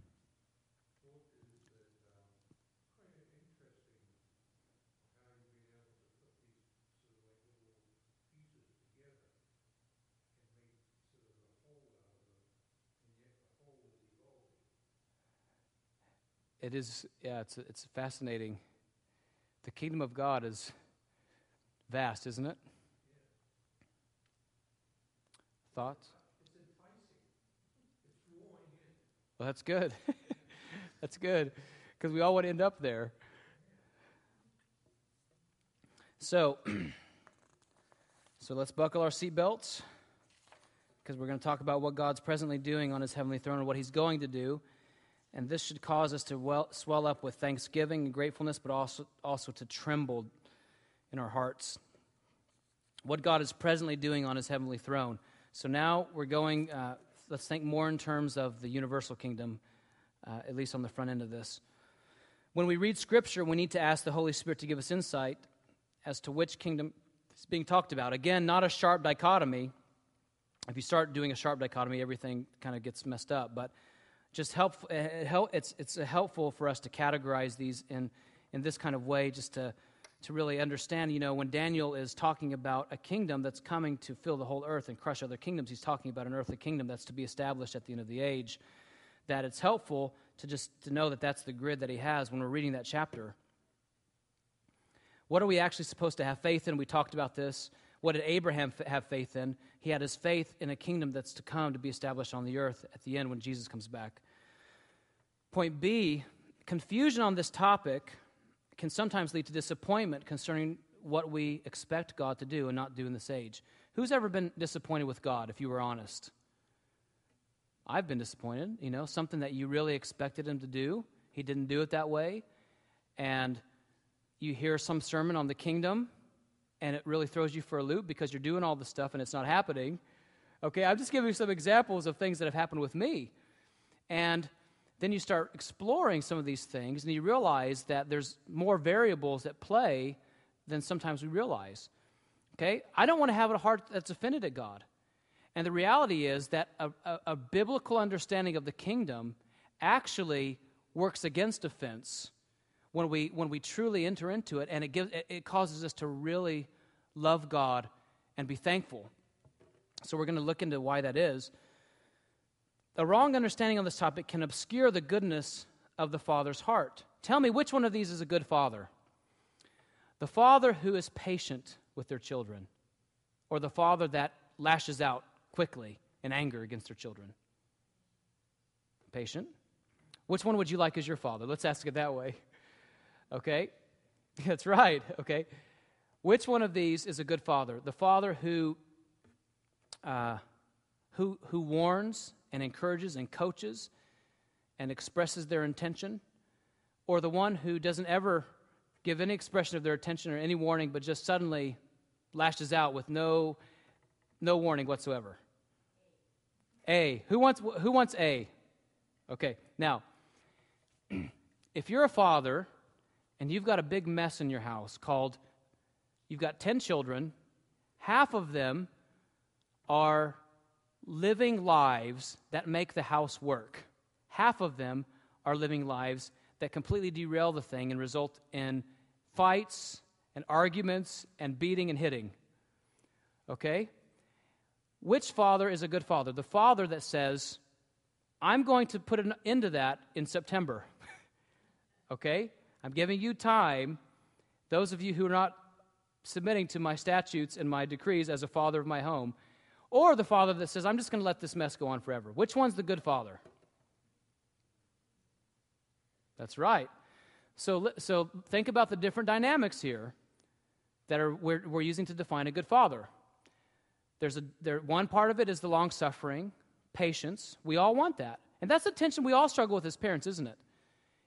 [SPEAKER 1] it is, yeah, it's, it's fascinating. The kingdom of God is vast, isn't it? Thoughts? Well, that's good. [LAUGHS] that's good because we all want to end up there. So, [CLEARS THROAT] so let's buckle our seatbelts because we're going to talk about what God's presently doing on his heavenly throne and what he's going to do. And this should cause us to well, swell up with thanksgiving and gratefulness, but also, also to tremble in our hearts. What God is presently doing on his heavenly throne. So now we're going, uh, let's think more in terms of the universal kingdom, uh, at least on the front end of this. When we read scripture, we need to ask the Holy Spirit to give us insight as to which kingdom is being talked about. Again, not a sharp dichotomy. If you start doing a sharp dichotomy, everything kind of gets messed up. But just uh, help, it's, it's helpful for us to categorize these in, in this kind of way, just to, to really understand, you know, when Daniel is talking about a kingdom that's coming to fill the whole earth and crush other kingdoms, he's talking about an earthly kingdom that's to be established at the end of the age. That it's helpful to just to know that that's the grid that he has when we're reading that chapter. What are we actually supposed to have faith in? We talked about this. What did Abraham have faith in? He had his faith in a kingdom that's to come to be established on the earth at the end when Jesus comes back. Point B confusion on this topic can sometimes lead to disappointment concerning what we expect God to do and not do in this age. Who's ever been disappointed with God, if you were honest? I've been disappointed. You know, something that you really expected Him to do, He didn't do it that way. And you hear some sermon on the kingdom, and it really throws you for a loop because you're doing all the stuff and it's not happening. Okay, I'm just giving you some examples of things that have happened with me. And then you start exploring some of these things and you realize that there's more variables at play than sometimes we realize. Okay? I don't want to have a heart that's offended at God. And the reality is that a, a, a biblical understanding of the kingdom actually works against offense when we, when we truly enter into it, and it, gives, it causes us to really love God and be thankful. So, we're going to look into why that is. A wrong understanding on this topic can obscure the goodness of the Father's heart. Tell me which one of these is a good father? The father who is patient with their children, or the father that lashes out quickly in anger against their children? Patient. Which one would you like as your father? Let's ask it that way. Okay? [LAUGHS] That's right. Okay. Which one of these is a good father? The father who, uh, who, who warns and encourages and coaches and expresses their intention, or the one who doesn't ever give any expression of their attention or any warning, but just suddenly lashes out with no No warning whatsoever. A. Who wants, who wants A? Okay, now, [CLEARS THROAT] if you're a father and you've got a big mess in your house called, you've got 10 children, half of them are living lives that make the house work. Half of them are living lives that completely derail the thing and result in fights and arguments and beating and hitting. Okay? Which father is a good father? The father that says, I'm going to put an end to that in September. [LAUGHS] okay? I'm giving you time. Those of you who are not submitting to my statutes and my decrees as a father of my home, or the father that says, I'm just going to let this mess go on forever. Which one's the good father? That's right. So, so think about the different dynamics here that are, we're, we're using to define a good father. There's a, there, one part of it is the long suffering, patience. We all want that. And that's the tension we all struggle with as parents, isn't it?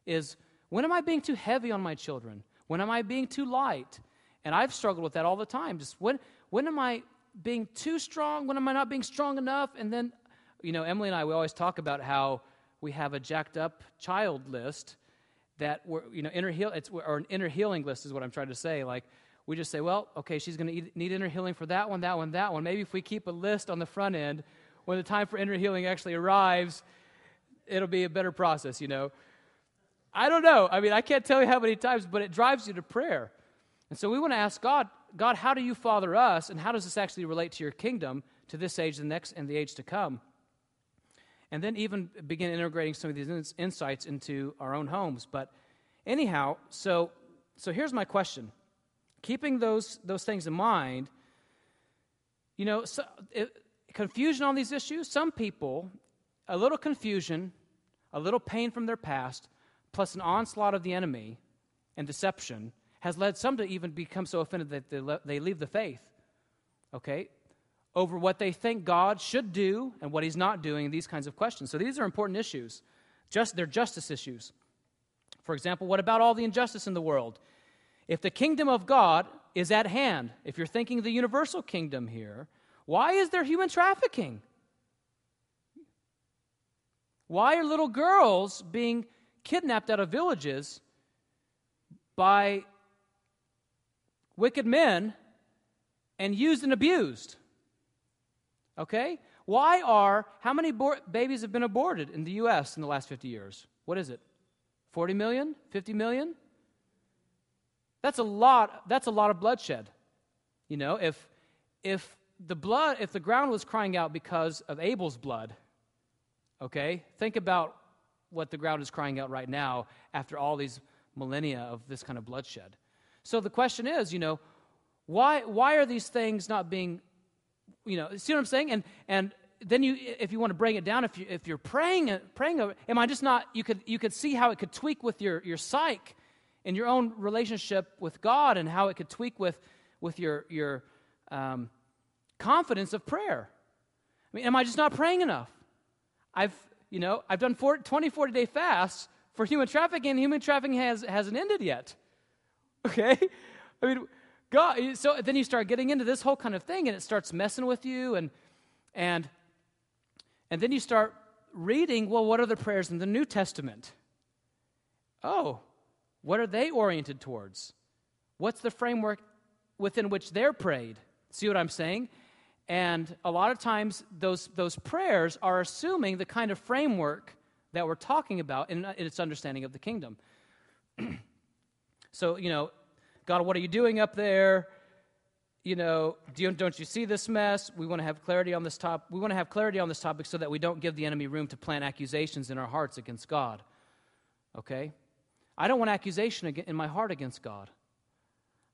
[SPEAKER 1] Is when am I being too heavy on my children? When am I being too light? And I've struggled with that all the time. Just when, when am I being too strong? When am I not being strong enough? And then, you know, Emily and I, we always talk about how we have a jacked up child list that we're, you know, inner heal, it's, or an inner healing list is what I'm trying to say. Like, we just say, well, okay, she's going to need inner healing for that one, that one, that one. Maybe if we keep a list on the front end, when the time for inner healing actually arrives, it'll be a better process, you know. I don't know. I mean, I can't tell you how many times, but it drives you to prayer. And so we want to ask God, God, how do you father us, and how does this actually relate to your kingdom, to this age, the next, and the age to come? And then even begin integrating some of these insights into our own homes. But anyhow, so so here's my question: Keeping those those things in mind, you know, so, it, confusion on these issues. Some people, a little confusion, a little pain from their past plus an onslaught of the enemy and deception has led some to even become so offended that they, le- they leave the faith, okay, over what they think God should do and what He's not doing, these kinds of questions. So these are important issues. Just, they're justice issues. For example, what about all the injustice in the world? If the kingdom of God is at hand, if you're thinking the universal kingdom here, why is there human trafficking? Why are little girls being kidnapped out of villages by wicked men and used and abused. Okay? Why are, how many babies have been aborted in the U.S. in the last 50 years? What is it? 40 million? 50 million? That's a lot, that's a lot of bloodshed. You know, if, if the blood, if the ground was crying out because of Abel's blood, okay, think about what the ground is crying out right now after all these millennia of this kind of bloodshed. So the question is, you know, why, why are these things not being, you know, see what I'm saying? And, and then you, if you want to bring it down, if, you, if you're praying, praying over, am I just not, you could, you could see how it could tweak with your, your psyche in your own relationship with God and how it could tweak with, with your, your um, confidence of prayer. I mean, am I just not praying enough? I've, you know, I've done 40, 20, 40 day fasts for human trafficking, and human trafficking has, hasn't ended yet. [LAUGHS] Okay? I mean, God, so then you start getting into this whole kind of thing, and it starts messing with you, and, and, and then you start reading, well, what are the prayers in the New Testament? Oh, what are they oriented towards? What's the framework within which they're prayed? See what I'm saying? And a lot of times, those, those prayers are assuming the kind of framework that we're talking about in, in its understanding of the kingdom. [CLEARS THROAT] so, you know, God, what are you doing up there? You know, do you, don't you see this mess? We want to have clarity on this topic. We want to have clarity on this topic so that we don't give the enemy room to plant accusations in our hearts against God. Okay? I don't want accusation in my heart against God.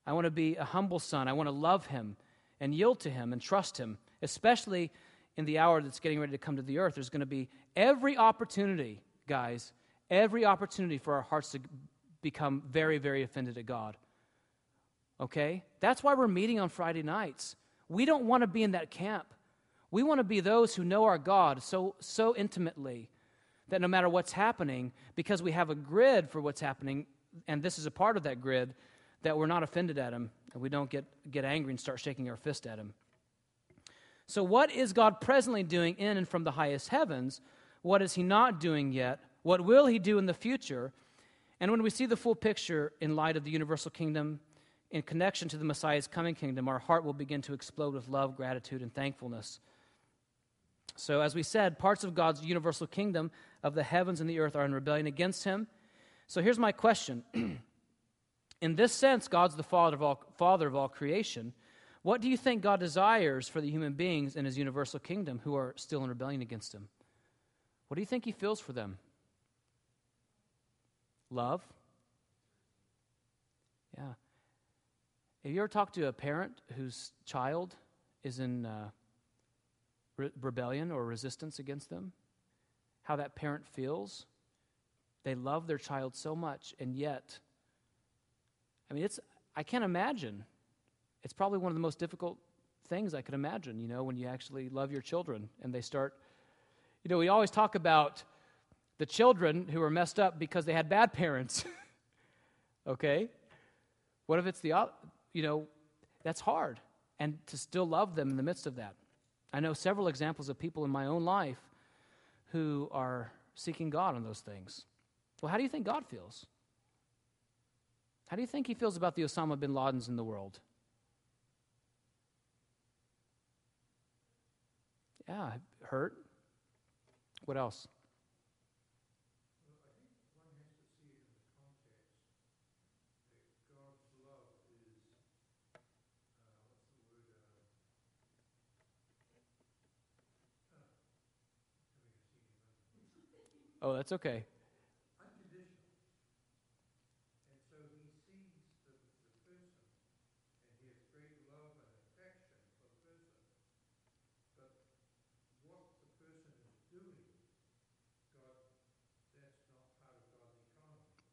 [SPEAKER 1] I want to be a humble son. I want to love him and yield to Him and trust Him, especially in the hour that's getting ready to come to the earth. There's going to be every opportunity, guys, every opportunity for our hearts to become very, very offended at God. Okay? That's why we're meeting on Friday nights. We don't want to be in that camp. We want to be those who know our God so, so intimately that no matter what's happening, because we have a grid for what's happening, and this is a part of that grid, that we're not offended at him and we don't get, get angry and start shaking our fist at him. So, what is God presently doing in and from the highest heavens? What is He not doing yet? What will He do in the future? And when we see the full picture in light of the universal kingdom in connection to the Messiah's coming kingdom, our heart will begin to explode with love, gratitude, and thankfulness. So, as we said, parts of God's universal kingdom of the heavens and the earth are in rebellion against Him. So, here's my question. [CLEARS THROAT] in this sense, God's the father of, all, father of all creation. What do you think God desires for the human beings in his universal kingdom who are still in rebellion against him? What do you think he feels for them? Love? Yeah. Have you ever talked to a parent whose child is in uh, re- rebellion or resistance against them? How that parent feels? They love their child so much, and yet, I mean, it's, I can't imagine it's probably one of the most difficult things I could imagine, you know, when you actually love your children and they start. You know, we always talk about the children who are messed up because they had bad parents. [LAUGHS] okay? What if it's the, you know, that's hard. And to still love them in the midst of that. I know several examples of people in my own life who are seeking God on those things. Well, how do you think God feels? How do you think he feels about the Osama bin Ladens in the world? Yeah, hurt. What else? Uh, uh, [LAUGHS] oh, that's okay.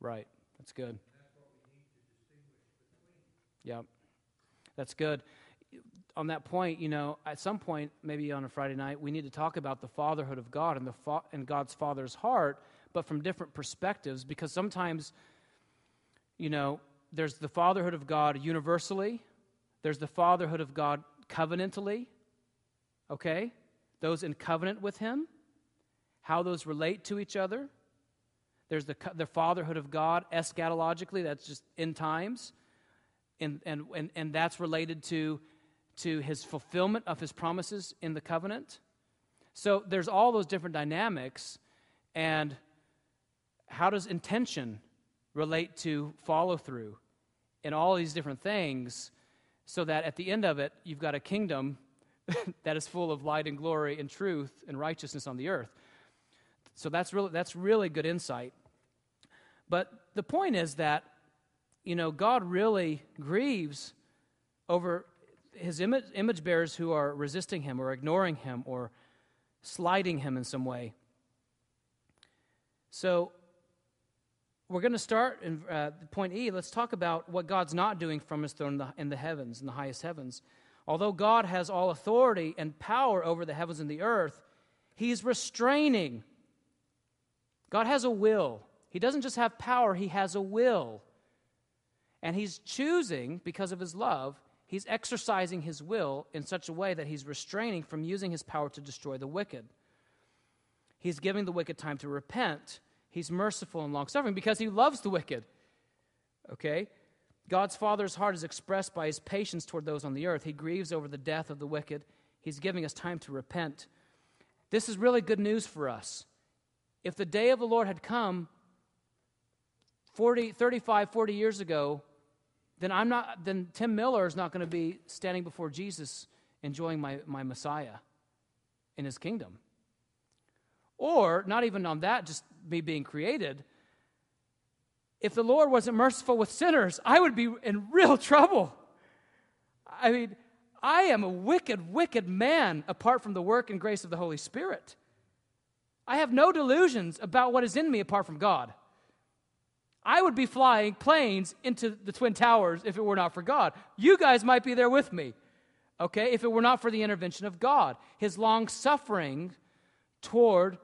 [SPEAKER 1] Right. That's good. Yeah. That's good. On that point, you know, at some point, maybe on a Friday night, we need to talk about the fatherhood of God and the fa- and God's father's heart, but from different perspectives because sometimes you know, there's the fatherhood of God universally, there's the fatherhood of God covenantally. Okay? Those in covenant with him, how those relate to each other. There's the, the fatherhood of God eschatologically, that's just in times. And, and, and, and that's related to, to his fulfillment of his promises in the covenant. So there's all those different dynamics. And how does intention relate to follow through in all these different things so that at the end of it, you've got a kingdom [LAUGHS] that is full of light and glory and truth and righteousness on the earth? So that's really, that's really good insight. But the point is that, you know, God really grieves over his image, image bearers who are resisting him or ignoring him or slighting him in some way. So we're going to start in uh, point E. Let's talk about what God's not doing from his throne in the, in the heavens, in the highest heavens. Although God has all authority and power over the heavens and the earth, he's restraining. God has a will. He doesn't just have power, he has a will. And he's choosing, because of his love, he's exercising his will in such a way that he's restraining from using his power to destroy the wicked. He's giving the wicked time to repent. He's merciful and long suffering because he loves the wicked. Okay? God's Father's heart is expressed by his patience toward those on the earth. He grieves over the death of the wicked. He's giving us time to repent. This is really good news for us. If the day of the Lord had come 40, 35, 40 years ago, then I'm not then Tim Miller is not going to be standing before Jesus enjoying my, my Messiah in his kingdom. Or not even on that, just me being created. If the Lord wasn't merciful with sinners, I would be in real [LAUGHS] trouble. I mean, I am a wicked, wicked man apart from the work and grace of the Holy Spirit. I have no delusions about what is in me apart from God. I would be flying planes into the Twin Towers if it were not for God. You guys might be there with me, okay, if it were not for the intervention of God. His long suffering toward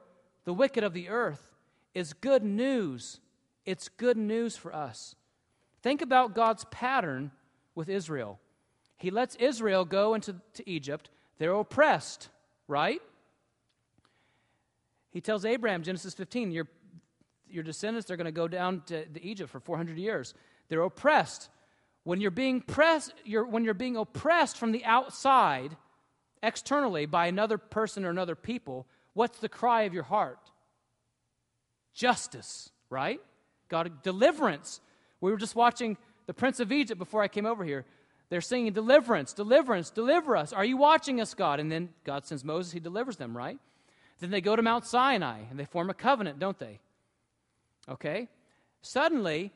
[SPEAKER 1] the wicked of the earth is good news. It's good news for us. Think about God's pattern with Israel. He lets Israel go into Egypt. They're oppressed, right? He tells Abraham, Genesis 15, your, your descendants, they're going to go down to, to Egypt for 400 years. They're oppressed. When you're being pressed, you're, when you're being oppressed from the outside, externally, by another person or another people, what's the cry of your heart? Justice, right? God, deliverance. We were just watching The Prince of Egypt before I came over here. They're singing, Deliverance, deliverance, deliver us. Are you watching us, God? And then God sends Moses, he delivers them, right? Then they go to Mount Sinai and they form a covenant, don't they? Okay? Suddenly,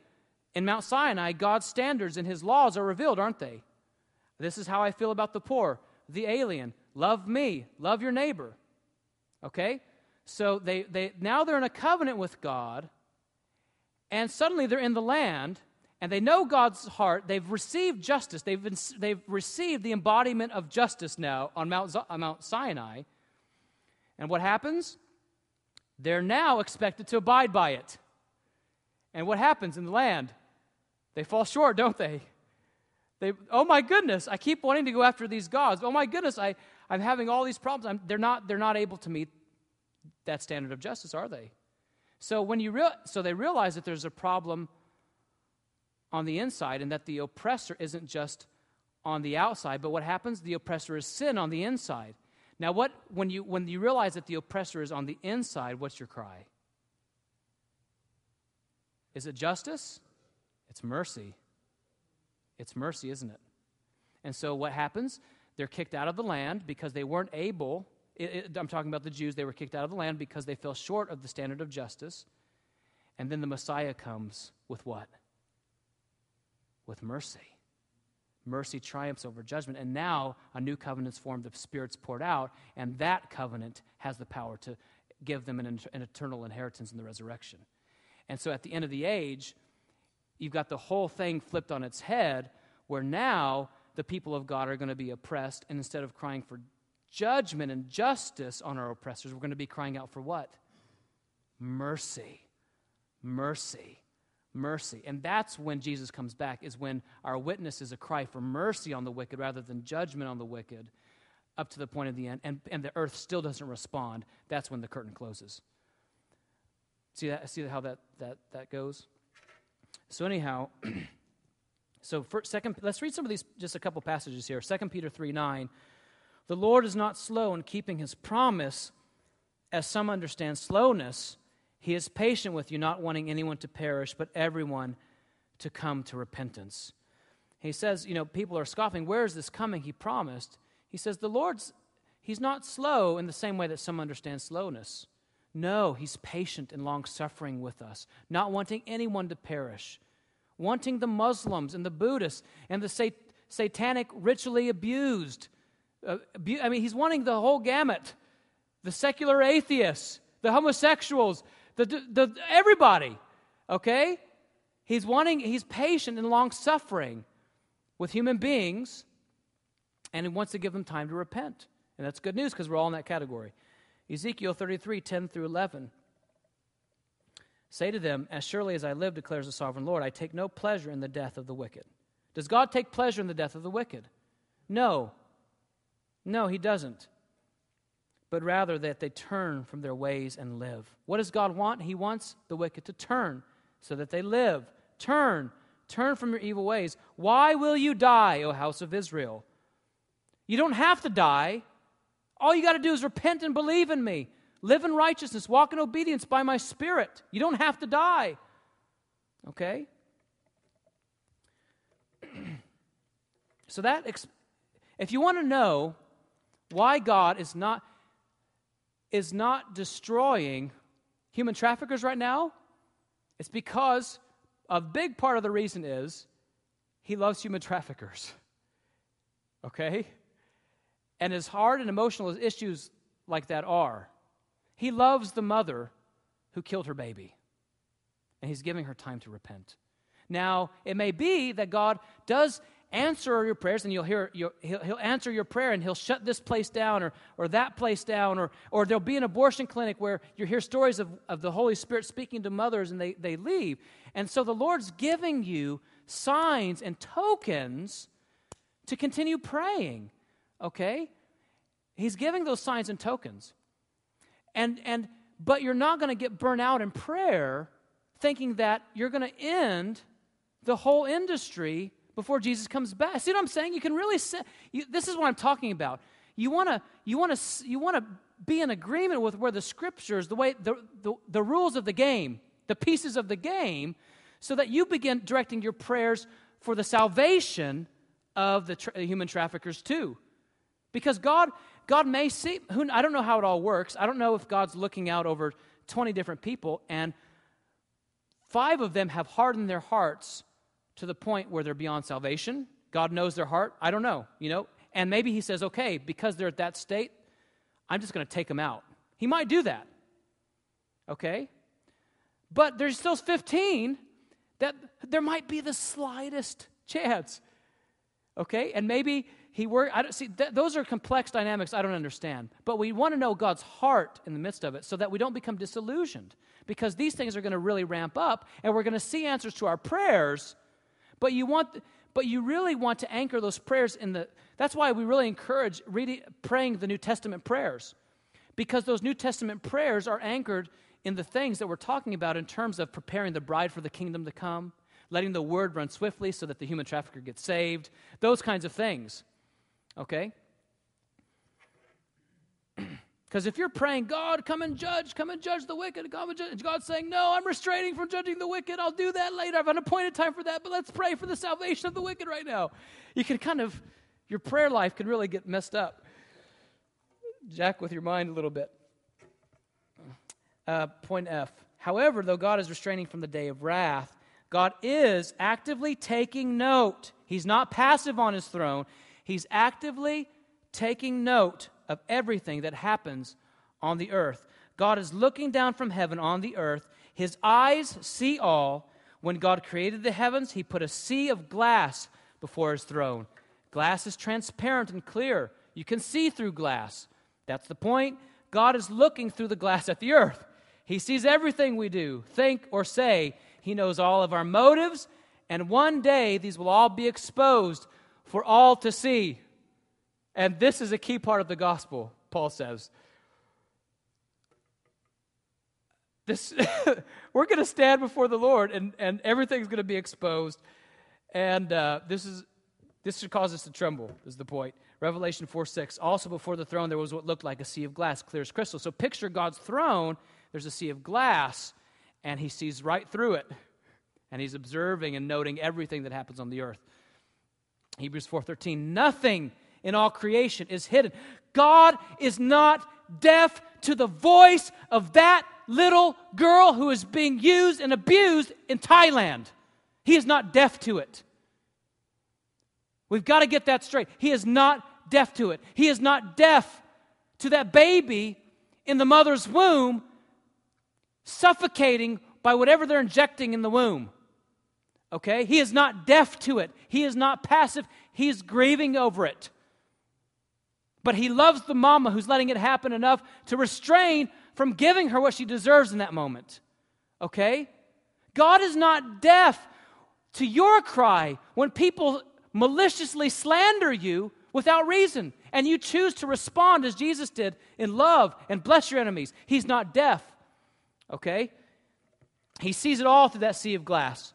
[SPEAKER 1] in Mount Sinai, God's standards and his laws are revealed, aren't they? This is how I feel about the poor, the alien. Love me, love your neighbor. Okay? So they, they now they're in a covenant with God, and suddenly they're in the land, and they know God's heart. They've received justice. They've, been, they've received the embodiment of justice now on Mount, on uh, Mount Sinai. And what happens? They're now expected to abide by it. And what happens in the land? They fall short, don't they? They, oh my goodness, I keep wanting to go after these gods. Oh my goodness, I, I'm having all these problems. I'm, they're, not, they're not able to meet that standard of justice, are they? So when you real, so they realize that there's a problem on the inside and that the oppressor isn't just on the outside, but what happens? The oppressor is sin on the inside. Now, what, when, you, when you realize that the oppressor is on the inside, what's your cry? Is it justice? It's mercy. It's mercy, isn't it? And so what happens? They're kicked out of the land because they weren't able. It, it, I'm talking about the Jews. They were kicked out of the land because they fell short of the standard of justice. And then the Messiah comes with what? With mercy mercy triumphs over judgment. And now a new covenant is formed, the Spirit's poured out, and that covenant has the power to give them an, an, eternal inheritance in the resurrection. And so at the end of the age, you've got the whole thing flipped on its head, where now the people of God are going to be oppressed, and instead of crying for judgment and justice on our oppressors, we're going to be crying out for what? Mercy. Mercy mercy. And that's when Jesus comes back, is when our witness is a cry for mercy on the wicked rather than judgment on the wicked up to the point of the end. And, and the earth still doesn't respond. That's when the curtain closes. See, that, see how that, that, that goes? So, anyhow, [CLEARS THROAT] so for second, let's read some of these, just a couple passages here. 2 Peter 3 9. The Lord is not slow in keeping his promise, as some understand slowness he is patient with you, not wanting anyone to perish, but everyone to come to repentance. He says, you know, people are scoffing, where is this coming? He promised. He says, the Lord's, he's not slow in the same way that some understand slowness. No, he's patient and long suffering with us, not wanting anyone to perish, wanting the Muslims and the Buddhists and the sat- satanic ritually abused. Uh, abu- I mean, he's wanting the whole gamut the secular atheists, the homosexuals, the, the, everybody, okay? He's wanting, he's patient and long suffering with human beings, and he wants to give them time to repent. And that's good news because we're all in that category. Ezekiel 33, 10 through 11. Say to them, As surely as I live, declares the sovereign Lord, I take no pleasure in the death of the wicked. Does God take pleasure in the death of the wicked? No. No, he doesn't but rather that they turn from their ways and live. What does God want? He wants the wicked to turn so that they live. Turn. Turn from your evil ways. Why will you die, O house of Israel? You don't have to die. All you got to do is repent and believe in me. Live in righteousness, walk in obedience by my spirit. You don't have to die. Okay? [CLEARS THROAT] so that if you want to know why God is not is not destroying human traffickers right now, it's because a big part of the reason is he loves human traffickers. [LAUGHS] Okay? And as hard and emotional as issues like that are, he loves the mother who killed her baby. And he's giving her time to repent. Now, it may be that God does answer your prayers and you'll hear you'll, he'll, he'll answer your prayer and he'll shut this place down or, or that place down or, or there'll be an abortion clinic where you hear stories of, of the holy spirit speaking to mothers and they, they leave and so the lord's giving you signs and tokens to continue praying okay He's giving those signs and tokens. And, and, but you're not going to get burnt out in prayer thinking that you're going to end the whole industry before Jesus comes back. See what I'm saying? You can really say, you, this is what I'm talking about. You want to you want to you want to be in agreement with where the scriptures, the way the, the, the rules of the game, the pieces of the game, so that you begin directing your prayers for the salvation of the tra- human traffickers too. Because God, God may see, who, I don't know how it all works. I don't know if God's looking out over 20 different people and five of them have hardened their hearts to the point where they're beyond salvation. God knows their heart. I don't know, you know. And maybe He says, okay, because they're at that state, I'm just going to take them out. He might do that. Okay? But there's still 15 that there might be the slightest chance. Okay? And maybe he work I don't see th- those are complex dynamics I don't understand. But we want to know God's heart in the midst of it so that we don't become disillusioned because these things are going to really ramp up and we're going to see answers to our prayers. But you want but you really want to anchor those prayers in the that's why we really encourage reading praying the New Testament prayers. Because those New Testament prayers are anchored in the things that we're talking about in terms of preparing the bride for the kingdom to come, letting the word run swiftly so that the human trafficker gets saved, those kinds of things. Okay? Because if you're praying, God, come and judge, come and judge the wicked, come and judge, God's saying, No, I'm restraining from judging the wicked. I'll do that later. I've an appointed time for that, but let's pray for the salvation of the wicked right now. You can kind of, your prayer life can really get messed up. Jack with your mind a little bit. Uh, point F. However, though God is restraining from the day of wrath, God is actively taking note. He's not passive on his throne, he's actively taking note of everything that happens on the earth. God is looking down from heaven on the earth. His eyes see all. When God created the heavens, he put a sea of glass before his throne. Glass is transparent and clear. You can see through glass. That's the point. God is looking through the glass at the earth. He sees everything we do, think, or say. He knows all of our motives, and one day these will all be exposed for all to see. And this is a key part of the gospel, Paul says. This, [LAUGHS] we're going to stand before the Lord, and, and everything's going to be exposed. And uh, this, is, this should cause us to tremble, is the point. Revelation 4 6. Also before the throne, there was what looked like a sea of glass, clear as crystal. So picture God's throne there's a sea of glass, and he sees right through it. And he's observing and noting everything that happens on the earth. Hebrews 4:13 Nothing in all creation is hidden. God is not deaf to the voice of that little girl who is being used and abused in Thailand. He is not deaf to it. We've got to get that straight. He is not deaf to it. He is not deaf to that baby in the mother's womb suffocating by whatever they're injecting in the womb. Okay? He is not deaf to it, he is not passive, he's grieving over it. But he loves the mama who's letting it happen enough to restrain from giving her what she deserves in that moment. Okay? God is not deaf to your cry when people maliciously slander you without reason and you choose to respond as Jesus did in love and bless your enemies. He's not deaf. Okay? He sees it all through that sea of glass.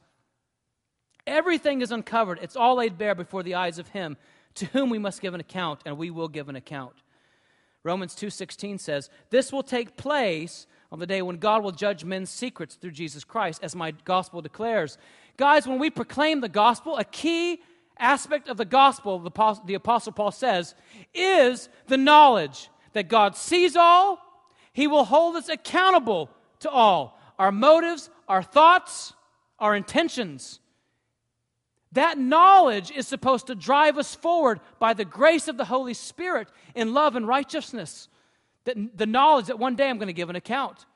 [SPEAKER 1] Everything is uncovered. It's all laid bare before the eyes of him to whom we must give an account and we will give an account. Romans 2:16 says, "This will take place on the day when God will judge men's secrets through Jesus Christ, as my gospel declares." Guys, when we proclaim the gospel, a key aspect of the gospel, the apostle Paul says, is the knowledge that God sees all, he will hold us accountable to all our motives, our thoughts, our intentions. That knowledge is supposed to drive us forward by the grace of the Holy Spirit in love and righteousness. The knowledge that one day I'm going to give an account.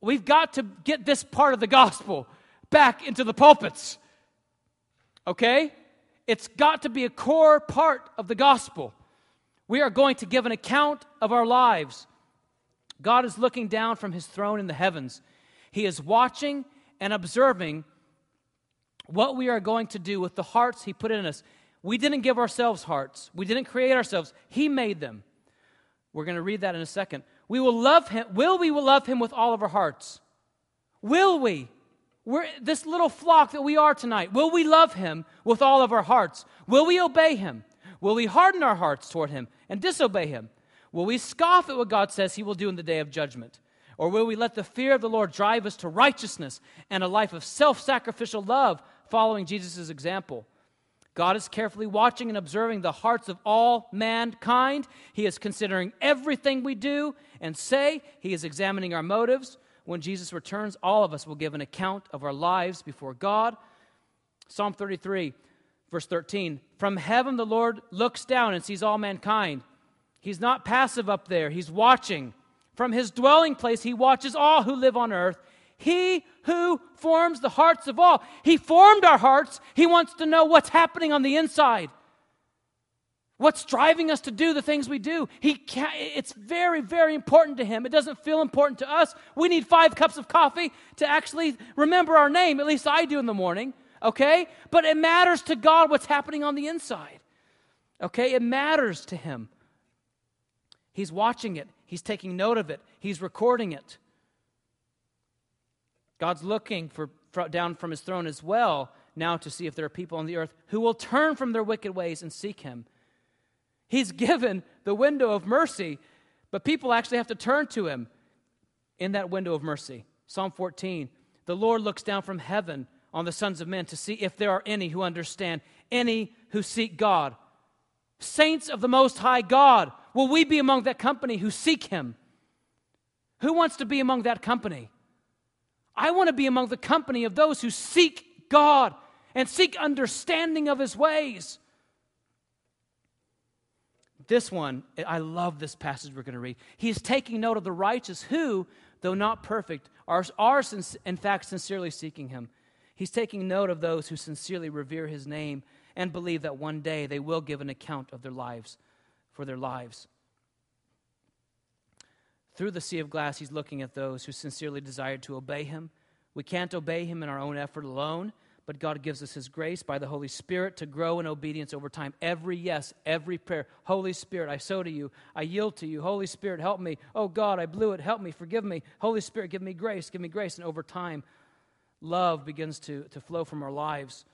[SPEAKER 1] We've got to get this part of the gospel back into the pulpits. Okay? It's got to be a core part of the gospel. We are going to give an account of our lives. God is looking down from his throne in the heavens. He is watching and observing what we are going to do with the hearts he put in us. We didn't give ourselves hearts, we didn't create ourselves. He made them. We're going to read that in a second. We will love him. Will we will love him with all of our hearts? Will we? We're this little flock that we are tonight. Will we love him with all of our hearts? Will we obey him? Will we harden our hearts toward him and disobey him? Will we scoff at what God says he will do in the day of judgment? Or will we let the fear of the Lord drive us to righteousness and a life of self sacrificial love, following Jesus' example? God is carefully watching and observing the hearts of all mankind. He is considering everything we do and say, He is examining our motives. When Jesus returns, all of us will give an account of our lives before God. Psalm 33, verse 13 From heaven the Lord looks down and sees all mankind. He's not passive up there, He's watching. From His dwelling place, He watches all who live on earth. He who forms the hearts of all. He formed our hearts. He wants to know what's happening on the inside. What's driving us to do the things we do? He can it's very, very important to him. It doesn't feel important to us. We need five cups of coffee to actually remember our name. At least I do in the morning. Okay? But it matters to God what's happening on the inside. Okay? It matters to him. He's watching it, he's taking note of it, he's recording it. God's looking for, for, down from his throne as well now to see if there are people on the earth who will turn from their wicked ways and seek him. He's given the window of mercy, but people actually have to turn to him in that window of mercy. Psalm 14 The Lord looks down from heaven on the sons of men to see if there are any who understand, any who seek God. Saints of the Most High God, will we be among that company who seek him? Who wants to be among that company? I want to be among the company of those who seek God and seek understanding of his ways. This one, I love this passage we're going to read. He is taking note of the righteous who, though not perfect, are, are in fact sincerely seeking him. He's taking note of those who sincerely revere his name and believe that one day they will give an account of their lives for their lives. Through the sea of glass, he's looking at those who sincerely desired to obey him. We can't obey him in our own effort alone, but God gives us his grace by the Holy Spirit to grow in obedience over time. Every yes, every prayer. Holy Spirit, I sow to you. I yield to you. Holy Spirit, help me. Oh God, I blew it. Help me. Forgive me. Holy Spirit, give me grace. Give me grace. And over time, love begins to, to flow from our lives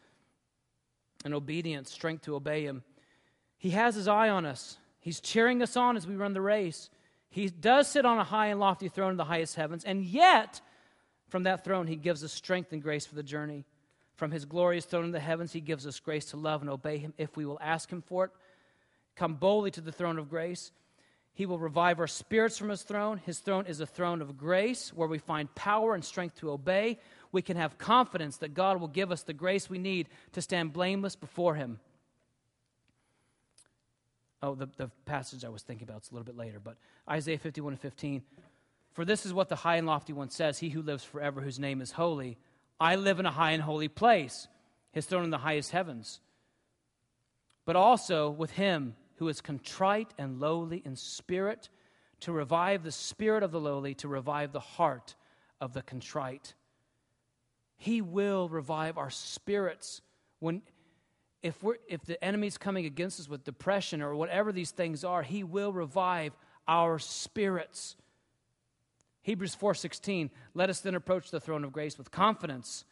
[SPEAKER 1] and obedience, strength to obey him. He has his eye on us. He's cheering us on as we run the race. He does sit on a high and lofty throne in the highest heavens, and yet from that throne he gives us strength and grace for the journey. From his glorious throne in the heavens, he gives us grace to love and obey him if we will ask him for it. Come boldly to the throne of grace. He will revive our spirits from his throne. His throne is a throne of grace where we find power and strength to obey. We can have confidence that God will give us the grace we need to stand blameless before him. Oh, the, the passage I was thinking about is a little bit later, but Isaiah 51 and 15. For this is what the high and lofty one says He who lives forever, whose name is holy. I live in a high and holy place, his throne in the highest heavens. But also with him who is contrite and lowly in spirit, to revive the spirit of the lowly, to revive the heart of the contrite. He will revive our spirits when if, we're, if the enemy's coming against us with depression or whatever these things are, he will revive our spirits. Hebrews 4:16 Let us then approach the throne of grace with confidence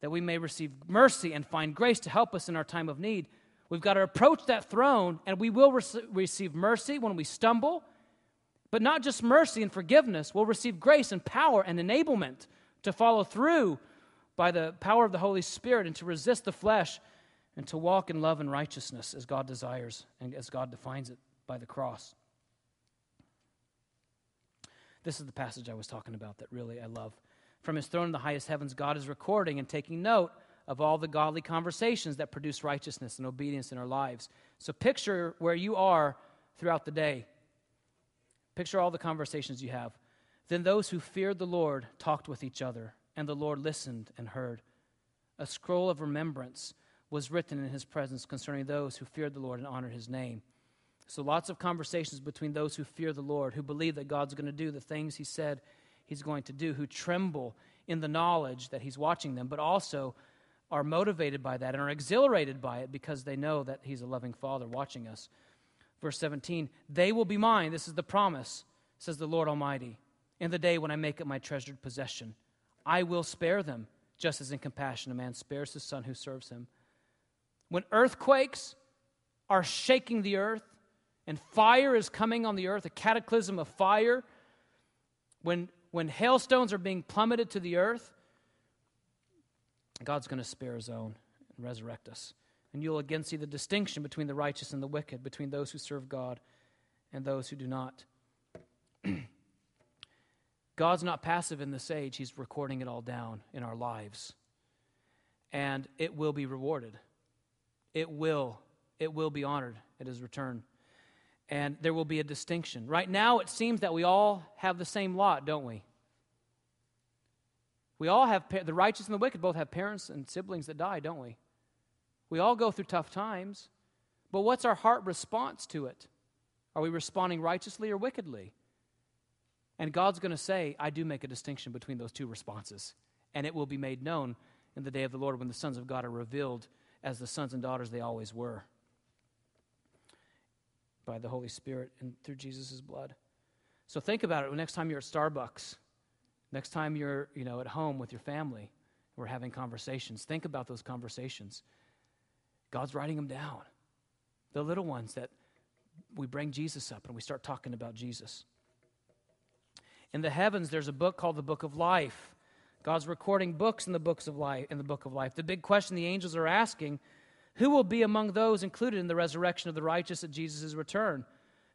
[SPEAKER 1] that we may receive mercy and find grace to help us in our time of need. We've got to approach that throne and we will rec- receive mercy when we stumble, but not just mercy and forgiveness, we'll receive grace and power and enablement to follow through by the power of the Holy Spirit and to resist the flesh and to walk in love and righteousness as God desires and as God defines it by the cross. This is the passage I was talking about that really I love. From his throne in the highest heavens, God is recording and taking note of all the godly conversations that produce righteousness and obedience in our lives. So picture where you are throughout the day. Picture all the conversations you have. Then those who feared the Lord talked with each other, and the Lord listened and heard. A scroll of remembrance was written in his presence concerning those who feared the Lord and honored his name. So, lots of conversations between those who fear the Lord, who believe that God's going to do the things he said he's going to do, who tremble in the knowledge that he's watching them, but also are motivated by that and are exhilarated by it because they know that He's a loving Father watching us. Verse 17, they will be mine. This is the promise, says the Lord Almighty, in the day when I make it my treasured possession. I will spare them, just as in compassion a man spares his son who serves him. When earthquakes are shaking the earth and fire is coming on the earth, a cataclysm of fire, when, when hailstones are being plummeted to the earth, God's going to spare his own and resurrect us. And you'll again see the distinction between the righteous and the wicked, between those who serve God and those who do not. [CLEARS THROAT] God's not passive in this age, He's recording it all down in our lives. And it will be rewarded. It will. It will be honored at His return. And there will be a distinction. Right now, it seems that we all have the same lot, don't we? We all have, the righteous and the wicked both have parents and siblings that die, don't we? We all go through tough times. But what's our heart response to it? Are we responding righteously or wickedly? And God's going to say, I do make a distinction between those two responses. And it will be made known in the day of the Lord when the sons of God are revealed as the sons and daughters they always were by the Holy Spirit and through Jesus' blood. So think about it next time you're at Starbucks, next time you're you know, at home with your family, we're having conversations. Think about those conversations. God's writing them down. The little ones that we bring Jesus up and we start talking about Jesus. In the heavens, there's a book called the Book of Life. God's recording books in the books of life in the book of life. The big question the angels are asking, who will be among those included in the resurrection of the righteous at Jesus' return?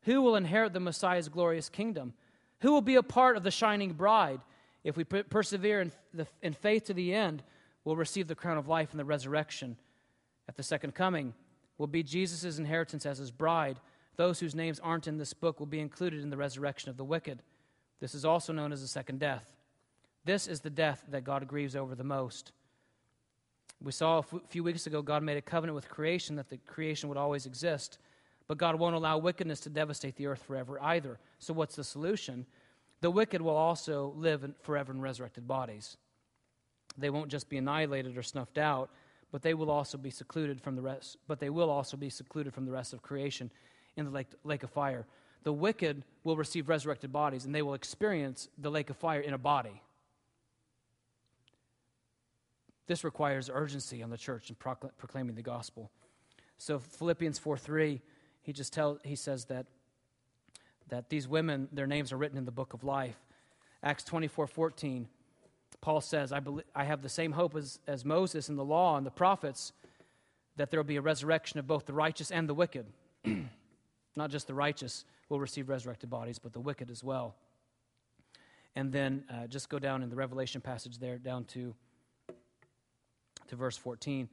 [SPEAKER 1] Who will inherit the Messiah's glorious kingdom? Who will be a part of the shining bride? If we persevere in, the, in faith to the end, we'll receive the crown of life in the resurrection at the second coming will be Jesus' inheritance as his bride. Those whose names aren't in this book will be included in the resurrection of the wicked. This is also known as the second death. This is the death that God grieves over the most. We saw a few weeks ago, God made a covenant with creation that the creation would always exist, but God won't allow wickedness to devastate the earth forever either. So, what's the solution? The wicked will also live in forever in resurrected bodies. They won't just be annihilated or snuffed out, but they will also be secluded from the rest but they will also be secluded from the rest of creation in the lake, lake of fire the wicked will receive resurrected bodies and they will experience the lake of fire in a body this requires urgency on the church in proclaiming the gospel so philippians 4 3 he just tell he says that that these women their names are written in the book of life acts 24 14 Paul says, I, believe, I have the same hope as, as Moses in the law and the prophets that there will be a resurrection of both the righteous and the wicked. [CLEARS THROAT] Not just the righteous will receive resurrected bodies, but the wicked as well. And then uh, just go down in the Revelation passage there, down to, to verse 14.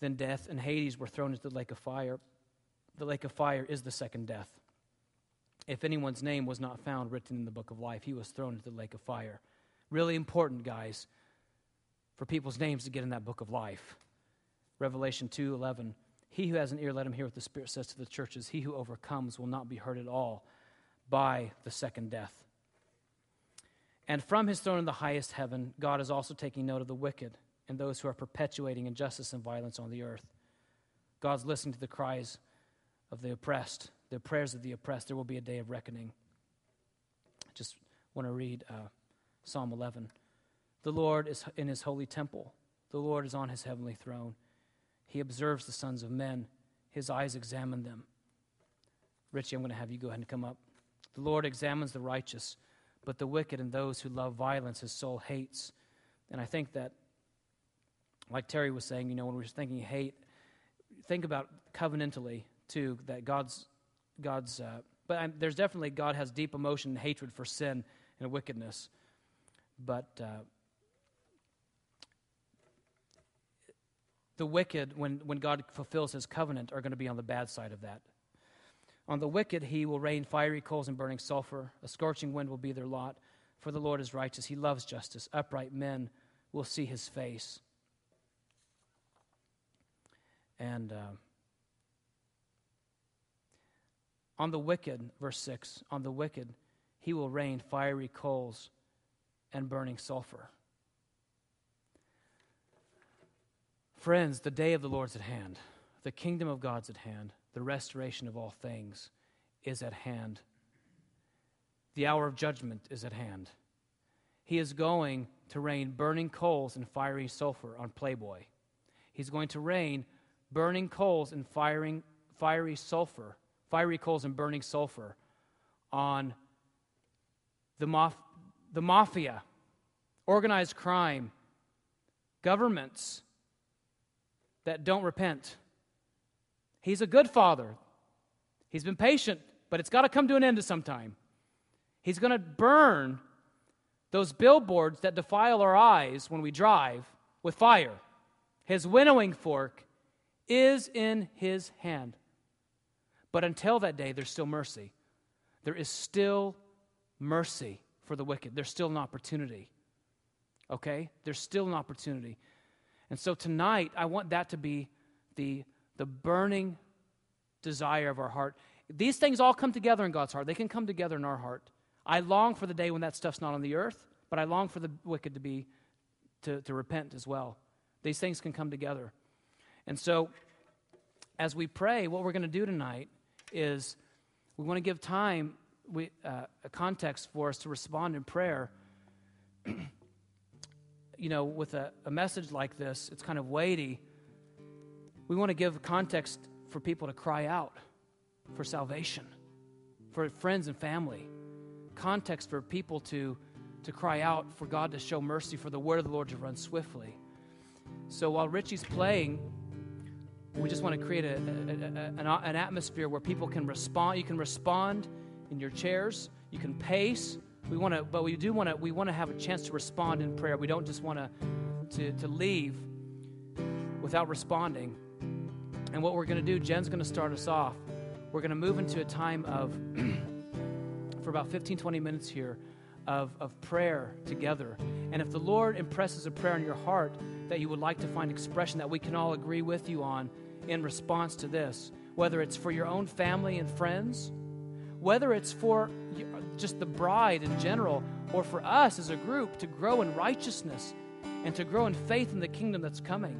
[SPEAKER 1] Then death and Hades were thrown into the lake of fire. The lake of fire is the second death. If anyone's name was not found written in the book of life, he was thrown into the lake of fire. Really important, guys, for people's names to get in that book of life. Revelation 2 11. He who has an ear, let him hear what the Spirit says to the churches. He who overcomes will not be hurt at all by the second death. And from his throne in the highest heaven, God is also taking note of the wicked and those who are perpetuating injustice and violence on the earth. God's listening to the cries of the oppressed, the prayers of the oppressed. There will be a day of reckoning. Just want to read. Uh, Psalm 11. The Lord is in his holy temple, the Lord is on his heavenly throne. He observes the sons of men, his eyes examine them. Richie, I'm going to have you go ahead and come up. The Lord examines the righteous, but the wicked and those who love violence his soul hates. And I think that, like Terry was saying, you know, when we're thinking hate, think about covenantally too, that God's, God's, uh, but I'm, there's definitely God has deep emotion and hatred for sin and wickedness. But uh, the wicked, when, when God fulfills his covenant, are going to be on the bad side of that. On the wicked, he will rain fiery coals and burning sulfur. A scorching wind will be their lot. For the Lord is righteous. He loves justice. Upright men will see his face. And uh, on the wicked, verse 6, on the wicked, he will rain fiery coals and burning sulfur. Friends, the day of the Lord's at hand. The kingdom of God's at hand. The restoration of all things is at hand. The hour of judgment is at hand. He is going to rain burning coals and fiery sulfur on Playboy. He's going to rain burning coals and firing, fiery sulfur, fiery coals and burning sulfur on the, maf- the mafia, organized crime, governments that don't repent. He's a good father. He's been patient, but it's got to come to an end at some time. He's going to burn those billboards that defile our eyes when we drive with fire. His winnowing fork is in his hand. But until that day, there's still mercy. There is still mercy for the wicked. There's still an opportunity. Okay? There's still an opportunity. And so tonight, I want that to be the, the burning desire of our heart. These things all come together in God's heart, they can come together in our heart. I long for the day when that stuff's not on the earth, but I long for the wicked to be to, to repent as well. These things can come together. And so as we pray, what we're going to do tonight is we want to give time, we, uh, a context for us to respond in prayer. [CLEARS THROAT] you know, with a, a message like this, it's kind of weighty. We want to give context for people to cry out for salvation, for friends and family context for people to, to cry out for God to show mercy, for the word of the Lord to run swiftly. So while Richie's playing, we just want to create a, a, a, an, atmosphere where people can respond. You can respond in your chairs. You can pace. We want to, but we do want to. We want to have a chance to respond in prayer. We don't just want to to, to leave without responding. And what we're going to do, Jen's going to start us off. We're going to move into a time of [CLEARS THROAT] for about 15, 20 minutes here of, of prayer together. And if the Lord impresses a prayer in your heart that you would like to find expression that we can all agree with you on in response to this, whether it's for your own family and friends, whether it's for just the bride in general, or for us as a group to grow in righteousness and to grow in faith in the kingdom that's coming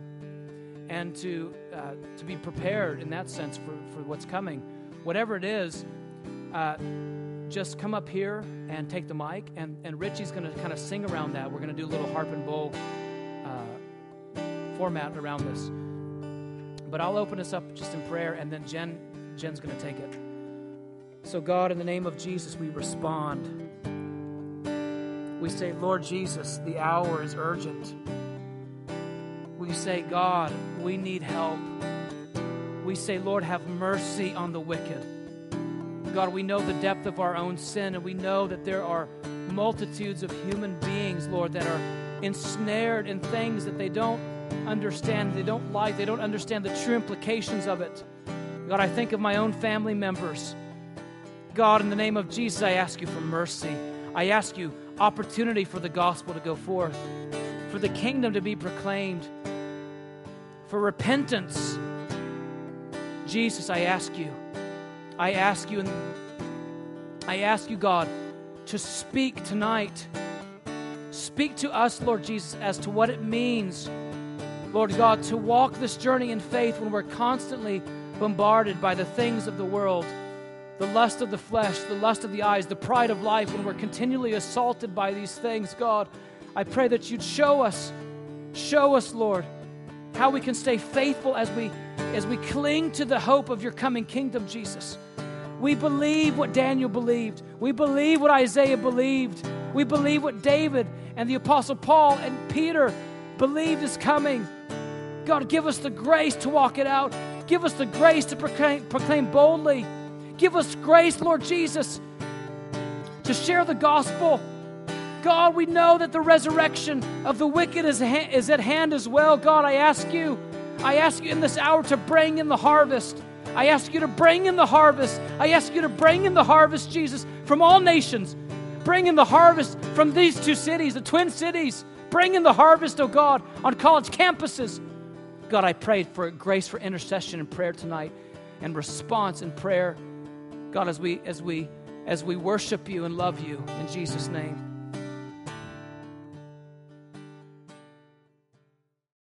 [SPEAKER 1] and to, uh, to be prepared in that sense for, for what's coming. Whatever it is, uh, just come up here and take the mic, and, and Richie's going to kind of sing around that. We're going to do a little harp and bowl uh, format around this. But I'll open us up just in prayer, and then Jen, Jen's going to take it. So, God, in the name of Jesus, we respond. We say, Lord Jesus, the hour is urgent. We say, God, we need help. We say, Lord, have mercy on the wicked. God, we know the depth of our own sin, and we know that there are multitudes of human beings, Lord, that are ensnared in things that they don't understand, they don't like, they don't understand the true implications of it. God, I think of my own family members. God, in the name of Jesus, I ask you for mercy. I ask you opportunity for the gospel to go forth, for the kingdom to be proclaimed, for repentance. Jesus, I ask you I ask you, and I ask you, God, to speak tonight. Speak to us, Lord Jesus, as to what it means, Lord God, to walk this journey in faith when we're constantly bombarded by the things of the world, the lust of the flesh, the lust of the eyes, the pride of life, when we're continually assaulted by these things, God. I pray that you'd show us, show us, Lord, how we can stay faithful as we as we cling to the hope of your coming kingdom, Jesus. We believe what Daniel believed. We believe what Isaiah believed. We believe what David and the Apostle Paul and Peter believed is coming. God, give us the grace to walk it out. Give us the grace to proclaim, proclaim boldly. Give us grace, Lord Jesus, to share the gospel. God, we know that the resurrection of the wicked is, is at hand as well. God, I ask you, I ask you in this hour to bring in the harvest. I ask you to bring in the harvest. I ask you to bring in the harvest, Jesus, from all nations. Bring in the harvest from these two cities, the twin cities. Bring in the harvest, oh God, on college campuses. God, I pray for grace for intercession and prayer tonight and response in prayer. God, as we as we as we worship you and love you in Jesus' name.